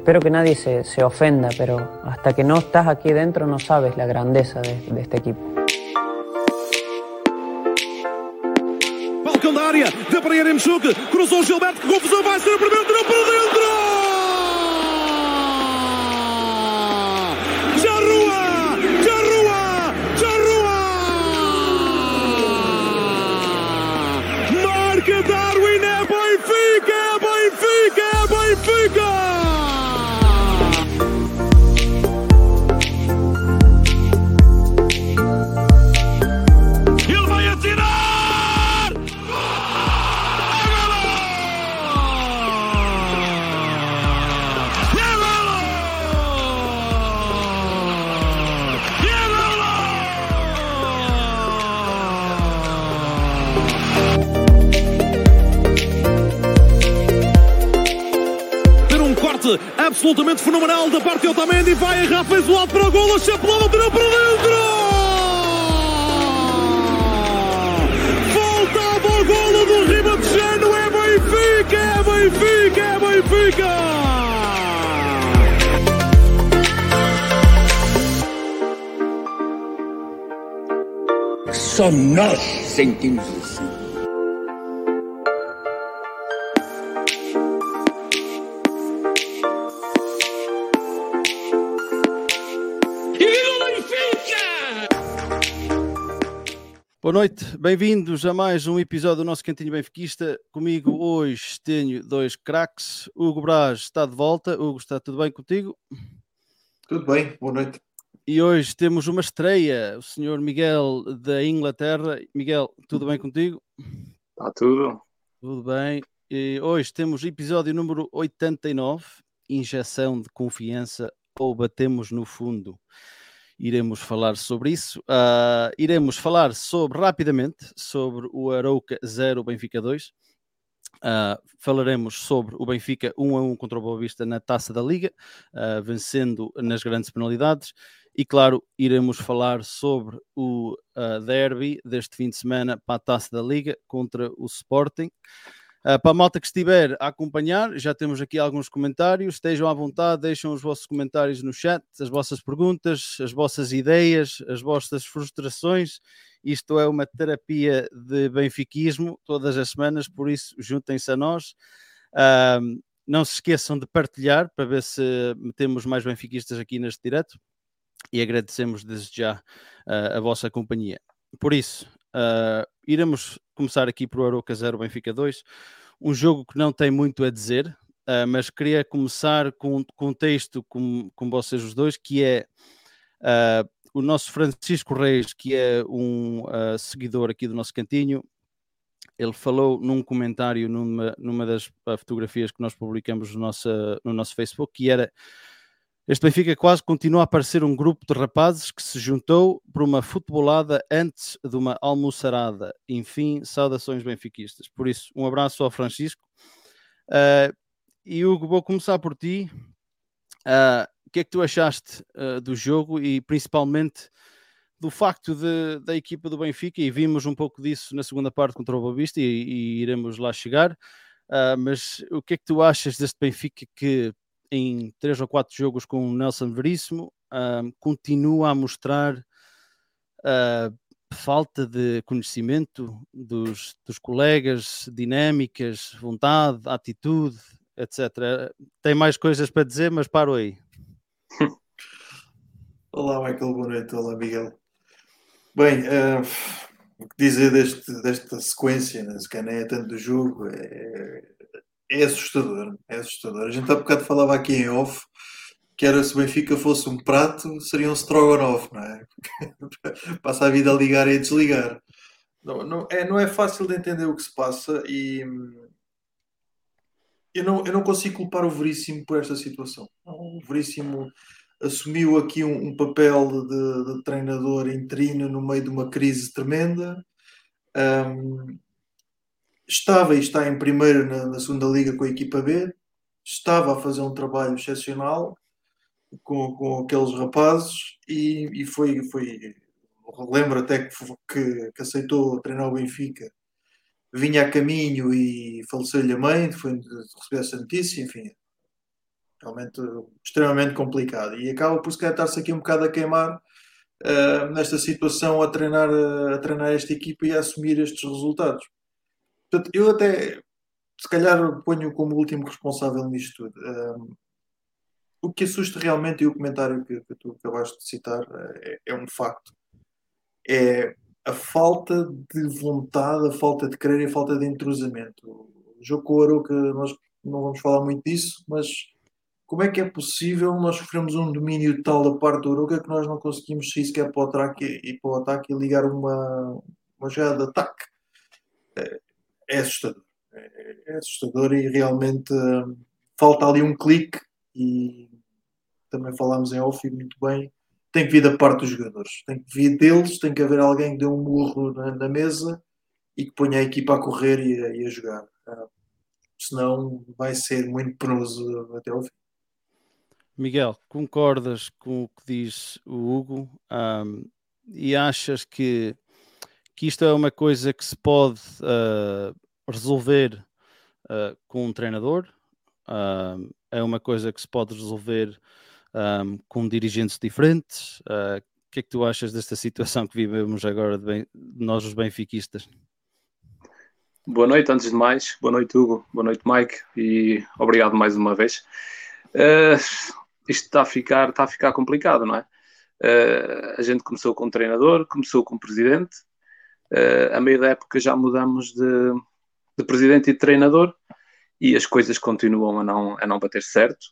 espero que nadie se, se, ofenda, pero hasta que no estás aquí dentro no sabes la grandeza de, de este equipo. Balcão da área, de Pereira Mchuque, cruzou Gilberto, confusão, vai ser o primeiro, tirou para dentro! Absolutamente fenomenal da parte de Otamendi. Vai errar, fez para o golo, chapelou, tirou para dentro! Voltava o golo do Ribatejano, é Benfica, é Benfica, é Benfica! Só nós sentimos Boa noite, bem-vindos a mais um episódio do nosso Cantinho Benfiquista. Comigo hoje tenho dois craques. Hugo Braz está de volta. Hugo, está tudo bem contigo? Tudo bem, boa noite. E hoje temos uma estreia, o senhor Miguel da Inglaterra. Miguel, tudo bem contigo? Está tudo. Tudo bem. E hoje temos episódio número 89, Injeção de Confiança ou Batemos no Fundo iremos falar sobre isso. Uh, iremos falar sobre rapidamente sobre o Arauca 0 Benfica 2. Uh, ah, falaremos sobre o Benfica 1 a 1 contra o Boa Vista na Taça da Liga, uh, vencendo nas grandes penalidades. E claro, iremos falar sobre o derby deste fim de semana para a Taça da Liga contra o Sporting. Uh, para a malta que estiver a acompanhar, já temos aqui alguns comentários. Estejam à vontade, deixem os vossos comentários no chat, as vossas perguntas, as vossas ideias, as vossas frustrações. Isto é uma terapia de benfiquismo todas as semanas, por isso juntem-se a nós. Uh, não se esqueçam de partilhar para ver se metemos mais benfiquistas aqui neste direto e agradecemos desde já uh, a vossa companhia. Por isso, Uh, iremos começar aqui para o Aroca 0 Benfica 2, um jogo que não tem muito a dizer, uh, mas queria começar com, um texto com, com vocês os dois, que é uh, o nosso Francisco Reis, que é um seguidor aqui do nosso cantinho, ele falou num comentário numa, numa das fotografias que nós publicamos no nosso, no nosso Facebook, que era este Benfica quase continua a parecer um grupo de rapazes que se juntou por uma futebolada antes de uma almoçarada. Enfim, saudações benfiquistas. Por isso, um abraço ao Francisco. Uh, e Hugo, vou começar por ti. Uh, o que é que tu achaste uh, do jogo e principalmente do facto de, da equipa do Benfica, e vimos um pouco disso na segunda parte contra o Bobista e, e iremos lá chegar, mas o que é que tu achas deste Benfica que em três ou quatro jogos com o Nelson Veríssimo, continua a mostrar uh, falta de conhecimento dos, dos colegas, dinâmicas, vontade, atitude, etc. Tem mais coisas para dizer, mas paro aí. Olá, Michael, boa noite. Olá, Miguel. Bem, uh, o que dizer deste, desta sequência, né? se calhar nem é tanto do jogo, é, é assustador, é assustador. A gente há bocado falava aqui em off que era se o Benfica fosse um prato, seria um Strogonoff, não é? passa a vida a ligar e a desligar. Não, não, é, não é fácil de entender o que se passa e eu não, eu não consigo culpar o Veríssimo por esta situação. O Veríssimo assumiu aqui um, um papel de, de, treinador interino no meio de uma crise tremenda. Um, estava e está em primeiro na, na, segunda liga com a equipa B, estava a fazer um trabalho excepcional com, com aqueles rapazes e, e foi, foi lembro até que, que, que, aceitou treinar o Benfica vinha a caminho e faleceu-lhe a mãe foi receber essa notícia, enfim realmente extremamente complicado. E acaba por se calhar estar-se aqui um bocado a queimar uh, nesta situação a treinar, a treinar esta equipa e a assumir estes resultados. Portanto, eu até se calhar ponho como último responsável nisto tudo. Um, o que assusta realmente, e o comentário que, que tu acabaste de citar, é, é, um facto. É a falta de vontade, a falta de querer e a falta de entrosamento. O jogo com Aroca, nós não vamos falar muito disso, mas como é que é possível nós sofremos um domínio tal da parte do Aroca que nós não conseguimos sair sequer para o ataque e, para o ataque e ligar uma, uma jogada de ataque? É, é assustador. É, assustador e realmente hum, falta ali um clique e também falámos em off e muito bem. Tem que vir da parte dos jogadores. Tem que vir deles, tem que haver alguém que dê um murro na, na mesa e que ponha a equipa a correr e a, e a jogar. Uh, senão vai ser muito penoso até ao fim. Miguel, concordas com o que diz o Hugo? Um, e achas que, que isto é uma coisa que se pode uh, resolver uh, com um treinador, uh, é uma coisa que se pode resolver um, com dirigentes diferentes. O que é que tu achas desta situação que vivemos agora de, bem, nós, os benfiquistas? Boa noite, antes de mais. Boa noite, Hugo. Boa noite, Mike. E obrigado mais uma vez. Isto está a, ficar, está a ficar complicado, não é? A gente começou com treinador, começou com presidente. Uh, a meio da época já mudamos de, de presidente e de treinador e as coisas continuam a não, a não bater certo.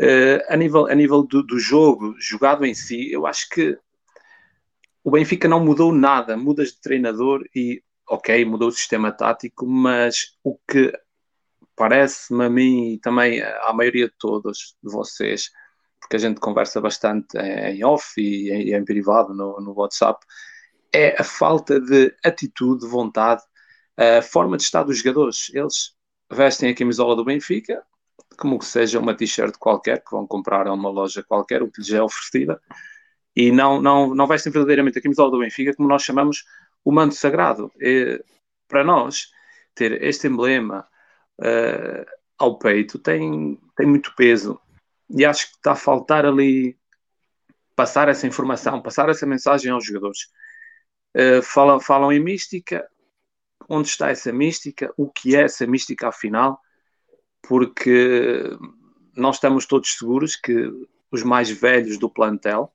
Uh, a nível, a nível do, do, jogo, jogado em si, eu acho que o Benfica não mudou nada. Mudas de treinador e, ok, mudou o sistema tático, mas o que parece-me a mim e também à maioria de todos de vocês, porque a gente conversa bastante em off e em, privado no, no WhatsApp, é a falta de atitude, de vontade a forma de estar dos jogadores. Eles vestem a camisola do Benfica, como que seja uma t-shirt qualquer, que vão comprar a uma loja qualquer, o que lhes é oferecida, e não, não, não vestem verdadeiramente a camisola do Benfica, como nós chamamos o manto sagrado. E, para nós, ter este emblema uh, ao peito tem, tem muito peso, e acho que está a faltar ali passar essa informação, passar essa mensagem aos jogadores. Uh, falam, falam em mística, onde está essa mística, o que é essa mística afinal, porque nós estamos todos seguros que os mais velhos do plantel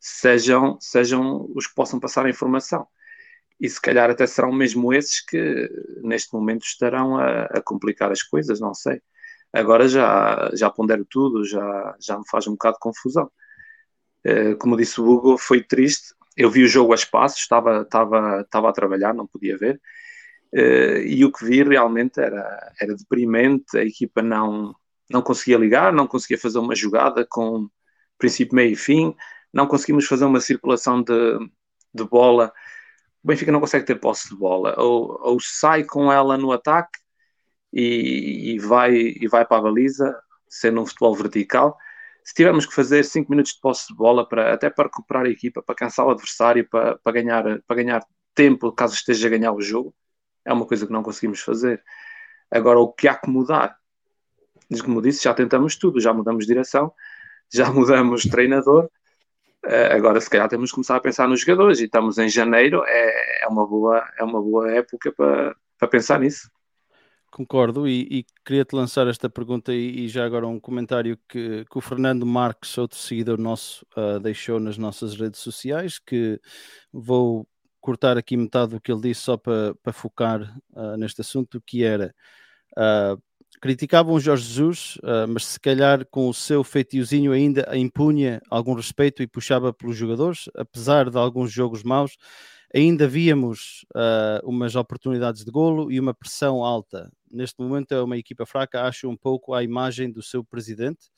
sejam, sejam os que possam passar a informação. E se calhar até serão mesmo esses que neste momento estarão a, a complicar as coisas, não sei. Agora já, já pondero tudo, já, já me faz um bocado de confusão. Uh, como disse o Hugo, foi triste. Eu vi o jogo a espaços, estava, estava, estava a trabalhar, não podia ver Uh, e o que vi realmente era, era deprimente, a equipa não, não conseguia ligar, não conseguia fazer uma jogada com princípio, meio e fim, não conseguimos fazer uma circulação de, de bola. O Benfica não consegue ter posse de bola, ou, ou sai com ela no ataque e, e, vai, e vai para a baliza, sendo um futebol vertical. Se tivermos que fazer 5 minutos de posse de bola, para, até para recuperar a equipa, para cansar o adversário, para, para, ganhar, para ganhar tempo caso esteja a ganhar o jogo, é uma coisa que não conseguimos fazer. Agora, o que há que mudar? Como disse, já tentamos tudo, já mudamos direção, já mudamos treinador, eh, agora se calhar temos que começar a pensar nos jogadores e estamos em janeiro, é, é, uma, boa, é uma boa época para, para pensar nisso. Concordo e, e queria-te lançar esta pergunta e, e, já agora um comentário que, que, o Fernando Marques, outro seguidor nosso, uh, deixou nas nossas redes sociais, que vou cortar aqui metade do que ele disse só para, para focar uh, neste assunto, que era uh, criticavam Jorge Jesus, uh, mas se calhar com o seu feitiozinho ainda impunha algum respeito e puxava pelos jogadores, apesar de alguns jogos maus, ainda víamos umas oportunidades de golo e uma pressão alta. Neste momento é uma equipa fraca, acho um pouco a imagem do seu presidente.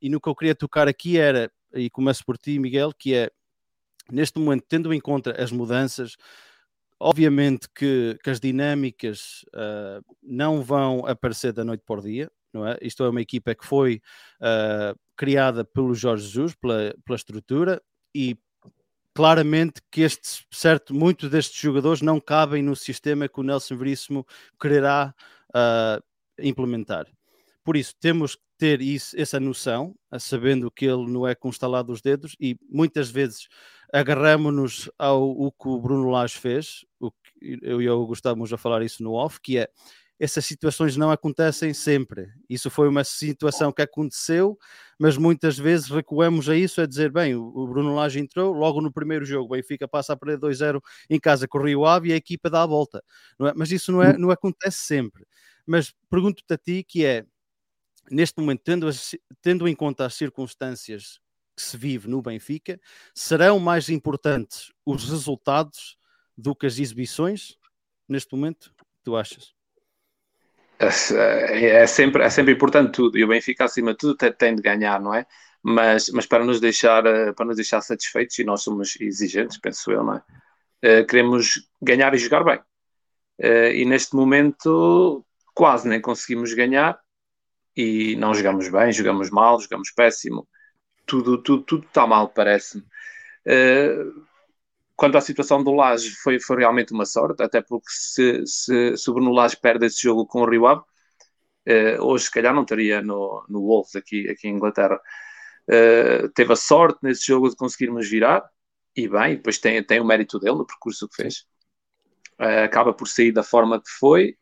e no que eu queria tocar aqui era, e começo por ti, Miguel, que é neste momento, tendo em conta as mudanças, obviamente que, que as dinâmicas uh, não vão aparecer da noite para o dia, não é? Isto é uma equipa que foi uh, criada pelo Jorge Jesus, pela, pela estrutura, e claramente que este certo, muitos destes jogadores não cabem no sistema que o Nelson Veríssimo quererá uh, implementar. Por isso, temos ter isso, essa noção, sabendo que ele não é com estalar dos dedos, e muitas vezes agarramos-nos ao o que o Bruno Lage fez, o que eu e o Gustavo a falar isso no off, que é essas situações não acontecem sempre. Isso foi uma situação que aconteceu, mas muitas vezes recuamos a isso, a dizer, bem, o Bruno Lage entrou, logo no primeiro jogo, o Benfica passa a perder 2-0 em casa com o Rio Ave e a equipa dá a volta. É? Mas isso não, é, não acontece sempre. Mas pergunto-te a ti que é, neste momento, tendo, tendo em conta as circunstâncias que se vive no Benfica, serão mais importantes os resultados do que as exibições neste momento? Tu achas? É, é, sempre, é sempre importante tudo e o Benfica acima de tudo tem, de ganhar, não é? Mas, mas para, nos deixar, eh, para nos deixar satisfeitos, e nós somos exigentes, penso eu, não é? Uh, queremos ganhar e jogar bem. Uh, e neste momento quase nem conseguimos ganhar e não jogamos bem, jogamos mal, jogamos péssimo. Tudo, tudo, tudo está mal, parece-me. Uh, quanto à situação do Laje, foi, foi realmente uma sorte, até porque se, se, se o Bruno Lage perde esse jogo com o Rio Ave, uh, hoje se calhar não estaria no, no Wolves aqui, aqui em Inglaterra. Uh, teve a sorte nesse jogo de conseguirmos virar, e bem, depois tem, tem o mérito dele no percurso que fez. Uh, acaba por sair da forma que foi.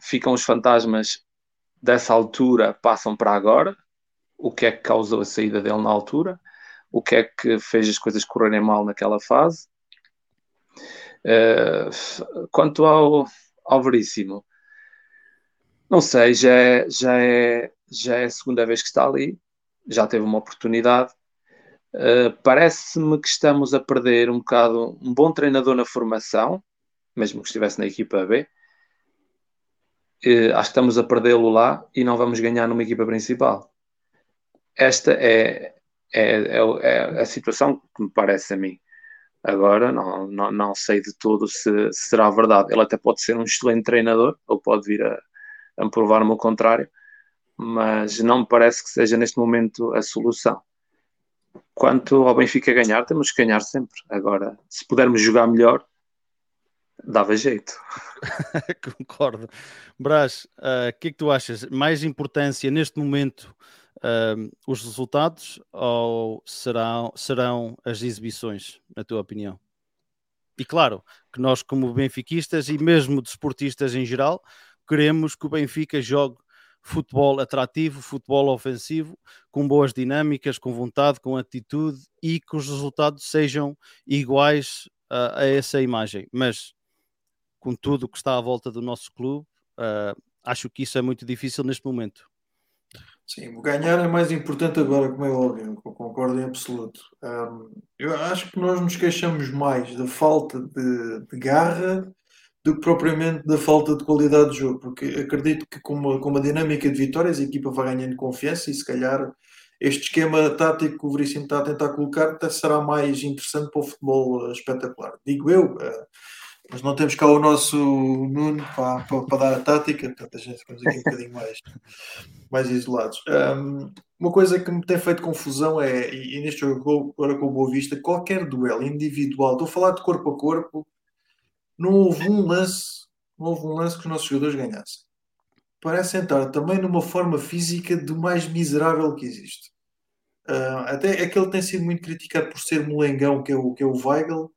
ficam os fantasmas dessa altura, passam para agora. O que é que causou a saída dele na altura? O que é que fez as coisas correrem mal naquela fase. Uh, quanto ao, ao Veríssimo, não sei, já é, já, é, já é a segunda vez que está ali, já teve uma oportunidade. Uh, Parece-me que estamos a perder um bocado um bom treinador na formação, mesmo que estivesse na equipa B. Uh, acho que estamos a perdê-lo lá e não vamos ganhar numa equipa principal. Esta é, é, é, é, a situação que me parece a mim. Agora, não, não, não sei de todo se, se, será verdade. Ele até pode ser um excelente treinador, ou pode vir a, a provar-me o contrário, mas não me parece que seja neste momento a solução. Quanto ao Benfica ganhar, temos que ganhar sempre. Agora, se pudermos jogar melhor, dava jeito. Concordo. Brás, o uh, que é que tu achas? Mais importância neste momento os resultados ou serão, serão as exibições, na tua opinião? E claro que nós, como benfiquistas e mesmo desportistas em geral, queremos que o Benfica jogue futebol atrativo, futebol ofensivo, com boas dinâmicas, com vontade, com atitude e que os resultados sejam iguais uh, a essa imagem. Mas com tudo o que está à volta do nosso clube, uh, acho que isso é muito difícil neste momento. Sim, ganhar é mais importante agora, como é óbvio, concordo em absoluto. Um, eu acho que nós nos queixamos mais da falta de, de, garra do que propriamente da falta de qualidade de jogo, porque acredito que com uma, com uma dinâmica de vitórias a equipa vai ganhando confiança e se calhar este esquema tático que o Veríssimo está a tentar colocar até será mais interessante para o futebol eh, espetacular. Digo eu, uh, mas não temos cá o nosso Nuno para, para, para dar a tática, portanto a gente ficamos aqui um bocadinho mais, mais isolados. Um, uma coisa que me tem feito confusão é, e, neste jogo agora com o Boa Vista, qualquer duelo individual, estou a falar de corpo a corpo, não houve um lance, não houve um lance que os nossos jogadores ganhassem. Parece entrar também numa forma física do mais miserável que existe. Uh, até aquele tem sido muito criticado por ser molengão, que é o, que é o Weigl,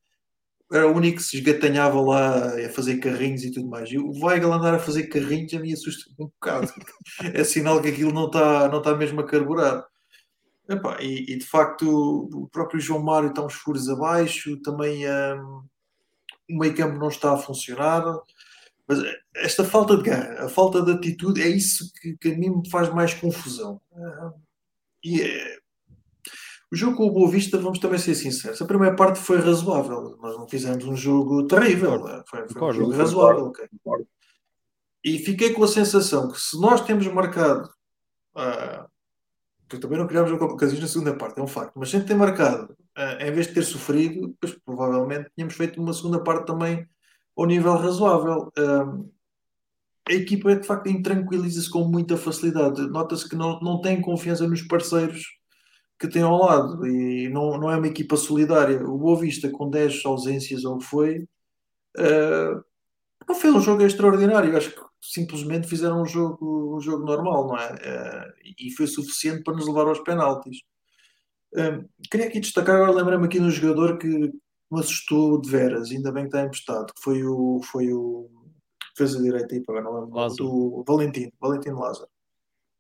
era o único que se esgatanhava lá a fazer carrinhos e tudo mais. E o Weigl andar a fazer carrinhos a mim assusta um bocado. é sinal que aquilo não está não tá mesmo a carburar. Epá, e, e, de facto o próprio João Mário está uns furos abaixo, também um, o meio campo não está a funcionar. Mas esta falta de garra, a falta de atitude, é isso que, que a mim me faz mais confusão. e é, o jogo com o Boa Vista, vamos também ser sinceros, a primeira parte foi razoável. Nós não fizemos um jogo terrível, foi, foi um jogo razoável. Okay. E fiquei com a sensação que se nós temos marcado, uh, porque também não criámos ocasiões na segunda parte, é um facto, mas sempre ter marcado, uh, em vez de ter sofrido, depois, provavelmente tínhamos feito uma segunda parte também ao nível razoável. Uh, a equipa de facto intranquiliza-se com muita facilidade. Nota-se que não, não tem confiança nos parceiros que tem ao lado e não, não é uma equipa solidária. O Boa Vista, com 10 ausências ou foi, uh, Não fez um jogo extraordinário, acho que simplesmente fizeram um jogo, um jogo normal, não é? Eh, e foi suficiente para nos levar aos penaltis. Um, queria aqui destacar, agora lembrei-me aqui de um jogador que me assustou de veras, ainda bem que está emprestado, que foi o, foi o fez a direita aí, para não lembro, do Valentim, Valentim Lázaro.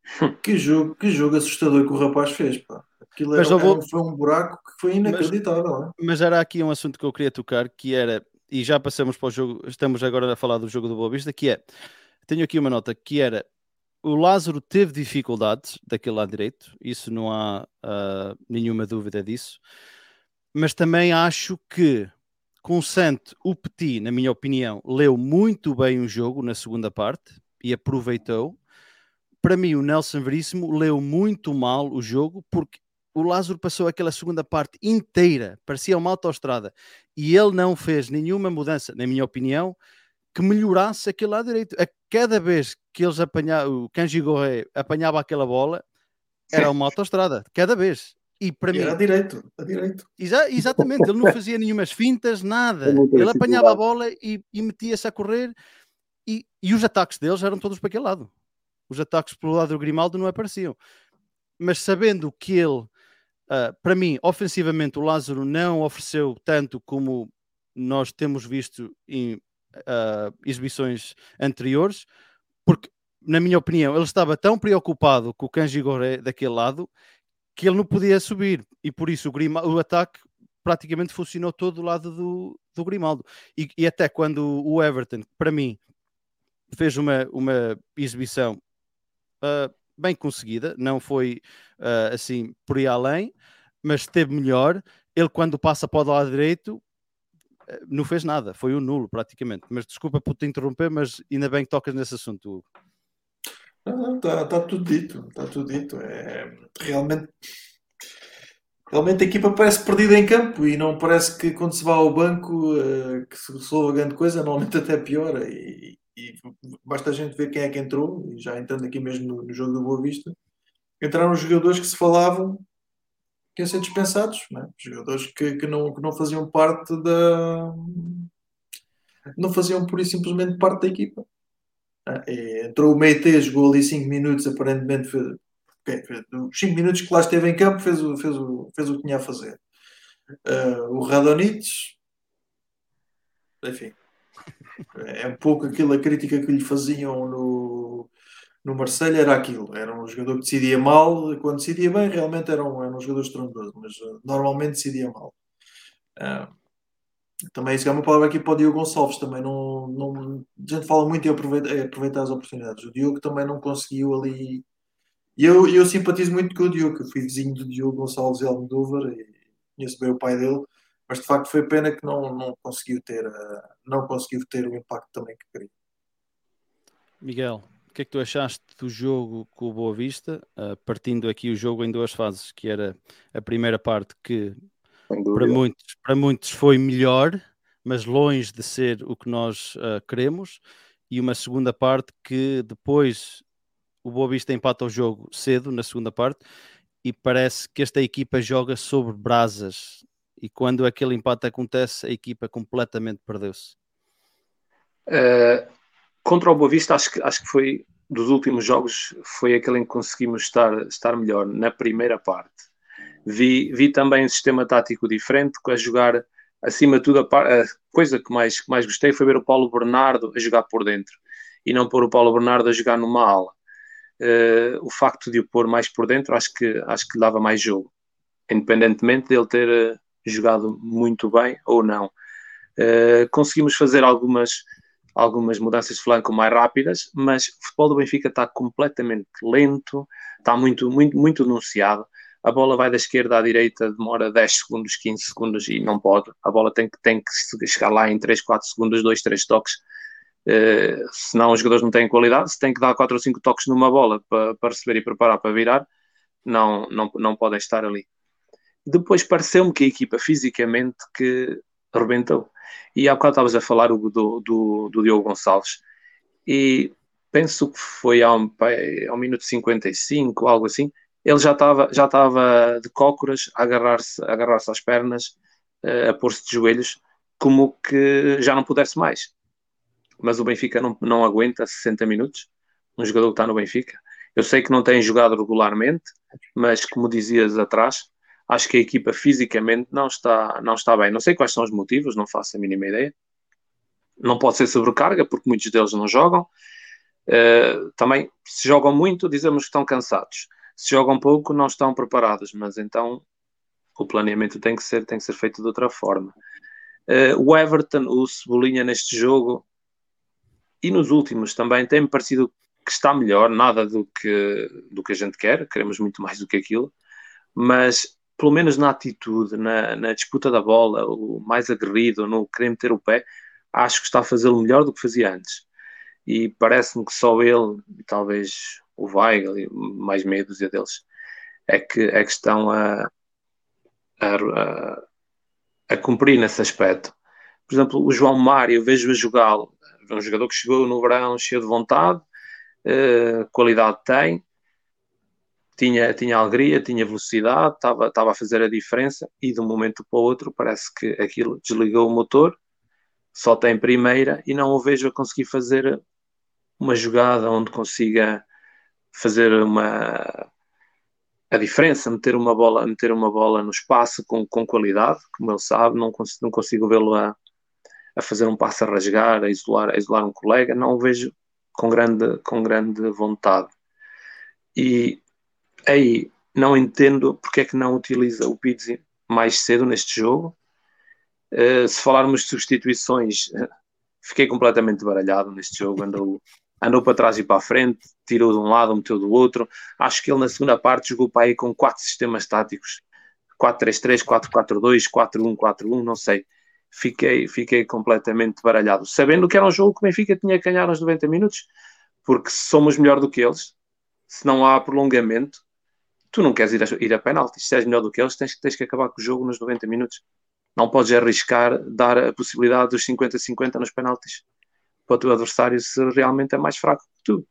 que jogo, que jogo assustador que o rapaz fez, pá. Aquilo era, vou... foi um buraco que foi inacreditável. Mas, é? mas, era aqui um assunto que eu queria tocar, que era, e já passamos para o jogo, estamos agora a falar do jogo do Boa Vista, que é, tenho aqui uma nota, que era, o Lázaro teve dificuldades daquele lado direito, isso não há uh, nenhuma dúvida disso, mas também acho que com Santo, o Petit, na minha opinião, leu muito bem o jogo na segunda parte e aproveitou. Para mim, o Nelson Veríssimo leu muito mal o jogo porque o Lázaro passou aquela segunda parte inteira, parecia uma autoestrada, e ele não fez nenhuma mudança, na minha opinião, que melhorasse aquele lado direito. A cada vez que eles apanhavam, o Kanji Goré apanhava aquela bola, era uma autoestrada, cada vez. E para e mim. Era direito, a direito. Exa exatamente, ele não fazia nenhumas fintas, nada. Ele apanhava a bola e, e metia-se a correr, e, e os ataques deles eram todos para aquele lado. Os ataques pelo lado do Grimaldo não apareciam. Mas sabendo que ele Uh, para mim, ofensivamente, o Lázaro não ofereceu tanto como nós temos visto em uh, exibições anteriores, porque, na minha opinião, ele estava tão preocupado com o Kanji Goré daquele lado que ele não podia subir e por isso o, o ataque praticamente funcionou todo do lado do, do Grimaldo. E, e até quando o Everton, para mim, fez uma, uma exibição uh, bem conseguida, não foi uh, assim por aí além, mas esteve melhor. Ele, quando passa para o lado direito, uh, não fez nada, foi um nulo praticamente. Mas desculpa por te interromper, mas ainda bem que tocas nesse assunto, Hugo. Está tá tudo dito, está tudo dito. É, realmente, realmente a equipa parece perdida em campo e não parece que quando se vai ao banco uh, que se resolva grande coisa, normalmente até piora. E, e basta a gente ver quem é que entrou, e já entrando aqui mesmo no, no jogo do Boa Vista, entraram os jogadores que se falavam que iam ser dispensados, né? jogadores que, que, não, que não faziam parte da. não faziam e simplesmente parte da equipa. É, entrou o Meite, jogou ali 5 minutos, aparentemente fez, os 5 minutos que lá esteve em campo fez o, fez o, fez o que tinha a fazer. Uh, o Radonits, enfim, é um pouco aquilo, a crítica que lhe faziam no, no Marseille era aquilo, era um jogador que decidia mal, quando decidia bem realmente era um, era um jogador estrondoso, mas uh, normalmente decidia mal. Uh, também isso é uma palavra aqui para o Diogo Gonçalves, também não, não a gente fala muito em aproveitar, aproveitar as oportunidades. O Diogo também não conseguiu ali. E eu, eu simpatizo muito com o Diogo, eu fui vizinho do Diogo Gonçalves e Almodóvar e conheço bem o pai dele mas de facto foi pena que não, não conseguiu ter uh, não conseguiu ter o impacto também que queria. Miguel, o que é que tu achaste do jogo com o Boa Vista, uh, partindo aqui o jogo em duas fases, que era a primeira parte que para muitos, para muitos foi melhor, mas longe de ser o que nós uh, queremos, e uma segunda parte que depois o Boa Vista empata o jogo cedo na segunda parte e parece que esta equipa joga sobre brasas e quando aquele empate acontece, a equipa completamente perdeu-se. Uh, contra o Boa Vista, acho que, acho que foi dos últimos jogos, foi aquele em que conseguimos estar, estar melhor na primeira parte. Vi, vi também um sistema tático diferente, a jogar acima de tudo, a, a, coisa que mais, que mais gostei foi ver o Paulo Bernardo a jogar por dentro e não pôr o Paulo Bernardo a jogar numa ala. Uh, o facto de o pôr mais por dentro acho que, acho que dava mais jogo, independentemente dele ter eh, jogado muito bem ou não. Uh, conseguimos fazer algumas, algumas mudanças de flanco mais rápidas, mas o futebol do Benfica está completamente lento, está muito, muito, muito denunciado. A bola vai da esquerda à direita, demora 10 segundos, 15 segundos e não pode. A bola tem que, tem que chegar lá em 3, 4 segundos, 2, 3 toques. Uh, senão os jogadores não têm qualidade. Se tem que dar 4 ou 5 toques numa bola para, para receber e preparar para virar, não, não, não podem estar ali. Depois pareceu-me que a equipa fisicamente que rebentou. E há bocado estavas a falar do, do, do Diogo Gonçalves. E penso que foi ao, ao minuto 55, algo assim, ele já estava já estava de cócoras a agarrar-se agarrar às pernas, eh, a pôr-se de joelhos, como que já não pudesse mais. mas o Benfica não, não aguenta 60 minutos. Um jogador que está no Benfica. Eu sei que não tem jogado regularmente, mas como dizias atrás, acho que a equipa fisicamente não está, não está bem. Não sei quais são os motivos, não faço a mínima ideia. Não pode ser sobrecarga, porque muitos deles não jogam. Uh, também, se jogam muito, dizemos que estão cansados. Se jogam pouco, não estão preparados. Mas então, o planeamento tem que ser, tem que ser feito de outra forma. Uh, o Everton, o Cebolinha neste jogo e nos últimos também tem-me parecido que está melhor, nada do que, do que a gente quer, queremos muito mais do que aquilo, mas pelo menos na atitude, na, na disputa da bola, o mais aguerrido, no querer meter o pé, acho que está a fazê-lo melhor do que fazia antes. E parece-me que só ele, e talvez o Weigl mais meia dúzia deles, é que, é que estão a, a, a, cumprir nesse aspecto. Por exemplo, o João Mário, vejo-a jogá-lo, é um jogador que chegou no verão cheio de vontade, uh, qualidade tem, tinha, tinha alegria, tinha velocidade, estava, estava a fazer a diferença e de um momento para o outro parece que aquilo desligou o motor, só tem primeira e não o vejo a conseguir fazer uma jogada onde consiga fazer uma a diferença, meter uma bola, meter uma bola no espaço com, com qualidade, como ele sabe, não, cons não consigo vê-lo a, a fazer um passo a rasgar, a isolar, a isolar um colega, não o vejo com grande, com grande vontade. E aí não entendo porque é que não utiliza o Pizzi mais cedo neste jogo. Uh, se falarmos de substituições, fiquei completamente baralhado neste jogo. Andou, andou para trás e para a frente, tirou de um lado, meteu do outro. Acho que ele na segunda parte jogou para aí com quatro sistemas táticos: 4-3-3, 4-4-2, 4-1, 4-1, não sei. Fiquei, fiquei completamente baralhado, sabendo que era um jogo que o Benfica tinha que ganhar aos 90 minutos, porque somos melhor do que eles, se não há prolongamento, tu não queres ir a, ir a penaltis. Se és melhor do que eles, tens, tens que acabar com o jogo nos 90 minutos. Não podes arriscar dar a possibilidade dos 50-50 nos penaltis para o teu adversário se realmente é mais fraco que tu.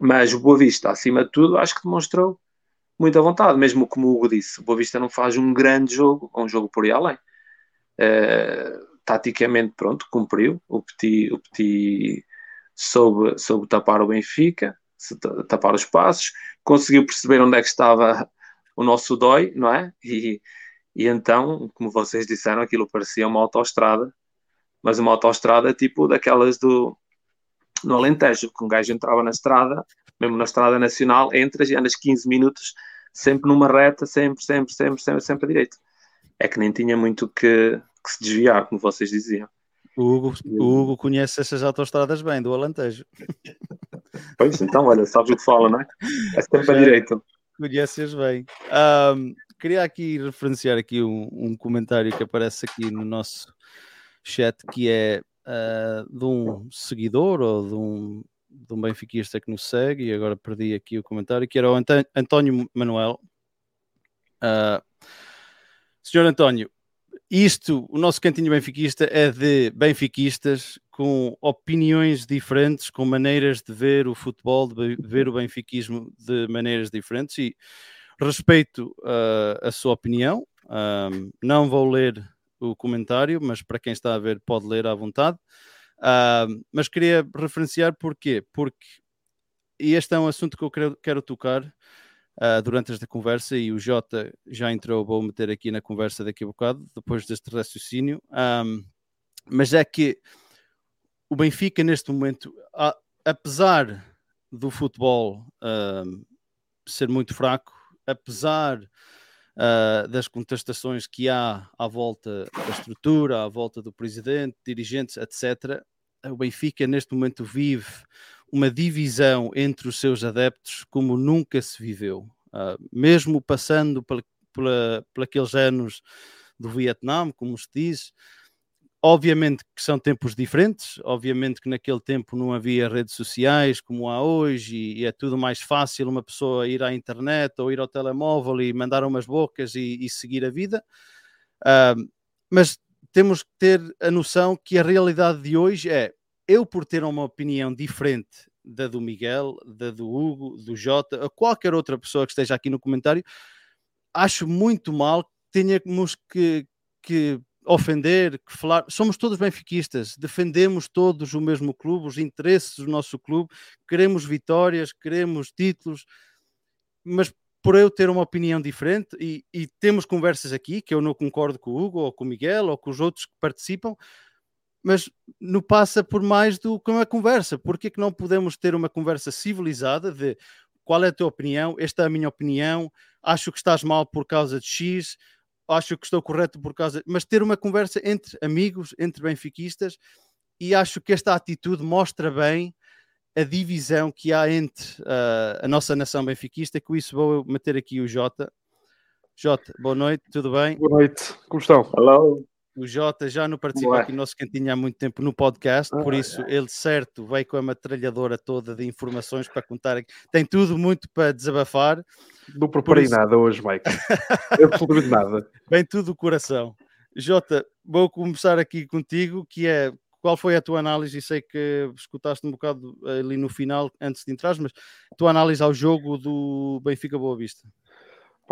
Mas o Boa Vista, acima de tudo, acho que demonstrou muita vontade, mesmo como o Hugo disse. O Boa Vista não faz um grande jogo, um jogo por aí além. Uh, taticamente, pronto, cumpriu. O Petit, o Petit soube, soube tapar o Benfica, tapar os passos, conseguiu perceber onde é que estava o nosso dói, não é? E, e então, como vocês disseram, aquilo parecia uma autoestrada, mas uma autoestrada tipo daquelas do no Alentejo, que um gajo entrava na estrada, mesmo na estrada nacional, entras e andas 15 minutos sempre numa reta, sempre, sempre, sempre, sempre, sempre a direito. É que nem tinha muito que, que se desviar, como vocês diziam. O Hugo, o Hugo conhece essas autoestradas bem, do Alentejo. Pois, então, olha, sabes o que fala, não é? É sempre a direita. Conheces bem. Um, queria aqui referenciar aqui um, um, comentário que aparece aqui no nosso chat, que é uh, de um seguidor ou de um, de um benfiquista que nos segue, e agora perdi aqui o comentário, que era o António Manuel. Uh, senhor António, isto, o nosso cantinho benfiquista é de benfiquistas com opiniões diferentes, com maneiras de ver o futebol, de ver o benfiquismo de maneiras diferentes e respeito uh, a sua opinião. Um, não vou ler o comentário, mas para quem está a ver pode ler à vontade. Uh, mas queria referenciar porquê? Porque e este é um assunto que eu quero, quero tocar uh, durante esta conversa e o Jota já entrou, vou meter aqui na conversa daqui a bocado, depois deste raciocínio. Um, mas é que o Benfica, neste momento, a, apesar do futebol uh, ser muito fraco, apesar uh, das contestações que há à volta da estrutura, à volta do presidente, dirigentes, etc., o Benfica neste momento vive uma divisão entre os seus adeptos como nunca se viveu. Uh, mesmo passando por, aqueles anos do Vietnã, como se diz, Obviamente que são tempos diferentes, obviamente que naquele tempo não havia redes sociais como há hoje e, e é tudo mais fácil uma pessoa ir à internet ou ir ao telemóvel e mandar umas bocas e, e seguir a vida. Uh, mas temos que ter a noção que a realidade de hoje é eu, por ter uma opinião diferente da do Miguel, da do Hugo, do Jota, ou qualquer outra pessoa que esteja aqui no comentário, acho muito mal que tenhamos que, que ofender, que falar. Somos todos benfiquistas, defendemos todos o mesmo clube, os interesses do nosso clube, queremos vitórias, queremos títulos, mas por eu ter uma opinião diferente e, e, temos conversas aqui que eu não concordo com o Hugo ou com o Miguel ou com os outros que participam, mas não passa por mais do que uma conversa. Por que não podemos ter uma conversa civilizada de qual é a tua opinião? Esta é a minha opinião. Acho que estás mal por causa de X. Acho que estou correto por causa. Mas ter uma conversa entre amigos, entre benfiquistas, e acho que esta atitude mostra bem a divisão que há entre uh, a nossa nação benfiquista. Com isso, vou meter aqui o Jota. Jota, boa noite, tudo bem? Boa noite, como estão? Olá. O Jota já não participa aqui no nosso cantinho há muito tempo no podcast, por ah, isso ele certo veio com a metralhadora toda de informações para contar. Tem tudo muito para desabafar. Não preparei isso... nada hoje, Mike. Absolutamente nada. Vem tudo do coração. Jota, vou começar aqui contigo, que é qual foi a tua análise? E sei que escutaste um bocado ali no final, antes de entrar, mas tua análise ao jogo do Benfica Boa Vista.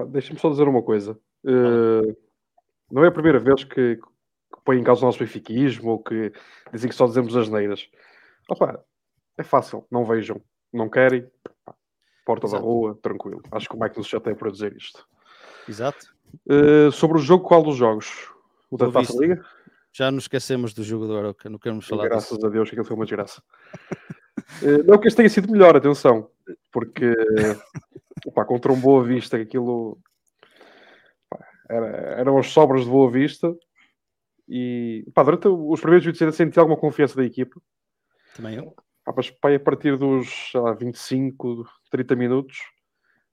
Deixa-me só dizer uma coisa. Uh, não é a primeira vez que, põem em causa o nosso benfiquismo ou que dizem que só dizemos as neiras. Opa, é fácil, não vejam, não querem, porta Exato. da rua, tranquilo. Acho que o Mike nos já tem para dizer isto. Exato. Uh, sobre o jogo, qual dos jogos? O da Taça Liga? Já nos esquecemos do jogo do Aroca, não queremos falar Graças disso. a Deus que aquilo foi uma desgraça. uh, não que este tenha sido melhor, atenção, porque opa, contra um Boa Vista, aquilo era, eram as sobras de Boa Vista e pá, durante os primeiros 20 anos senti alguma confiança da equipa. Também eu. Pá, mas pá, a partir dos lá, 25, 30 minutos,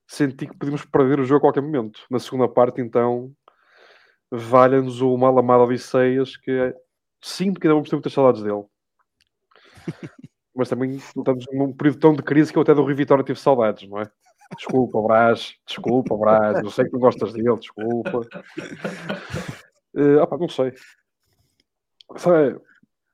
senti que podíamos perder o jogo a qualquer momento. Na segunda parte, então, valha-nos o mal amado Odisseias, que é... sinto que ainda vamos ter muitas saudades dele. mas também estamos num período tão de crise que eu até do Rui Vitória tive saudades, não é? Desculpa, Brás, desculpa, Brás, eu sei que não gostas dele, desculpa. Uh, opa, não sei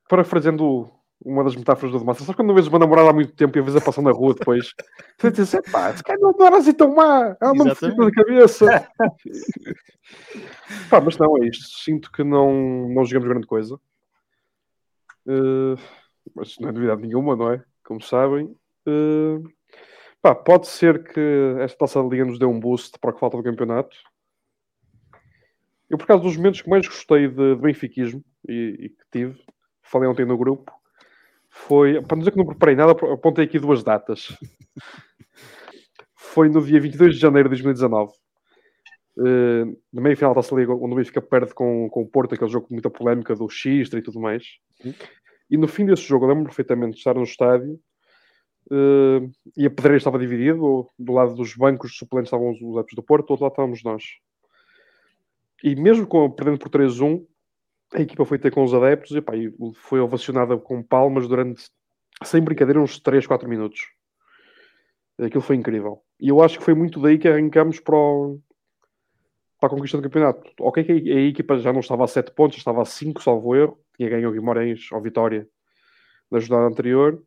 parafraseando uma das metáforas do Demassa, sabe quando não vês uma namorada há muito tempo e a vezes a passar na rua depois? Você diz, pá, se calhar não era assim tão má, ela não me fica na cabeça. pá, mas não, é isto. Sinto que não, não jogamos grande coisa. Uh, mas não é novidade nenhuma, não é? Como sabem. Uh, pá, pode ser que esta taça da Liga nos dê um boost para o que falta do campeonato. Eu, por causa dos momentos que mais gostei de, de benfiquismo e, e, que tive, falei ontem no grupo, foi, para não dizer que não preparei nada, apontei aqui duas datas. foi no dia 22 de janeiro de 2019, uh, na meia-final da Liga, onde o Benfica perde com, com o Porto, aquele jogo com muita polémica do X e tudo mais. E no fim desse jogo, eu lembro perfeitamente de estar no estádio uh, e a pedreira estava dividido, do lado dos bancos suplentes estavam os adeptos do Porto, do outro lado estávamos nós. E mesmo com, perdendo por 3-1, a equipa foi ter com os adeptos e, pá, e foi ovacionada com palmas durante, sem brincadeira, uns 3, 4 minutos. Aquilo foi incrível. E eu acho que foi muito daí que arrancamos para, o, para a conquista do campeonato. Ok, que a, a equipa já não estava a 7 pontos, estava a 5, salvo erro. Tinha ganho o Guimarães ou Vitória na jornada anterior.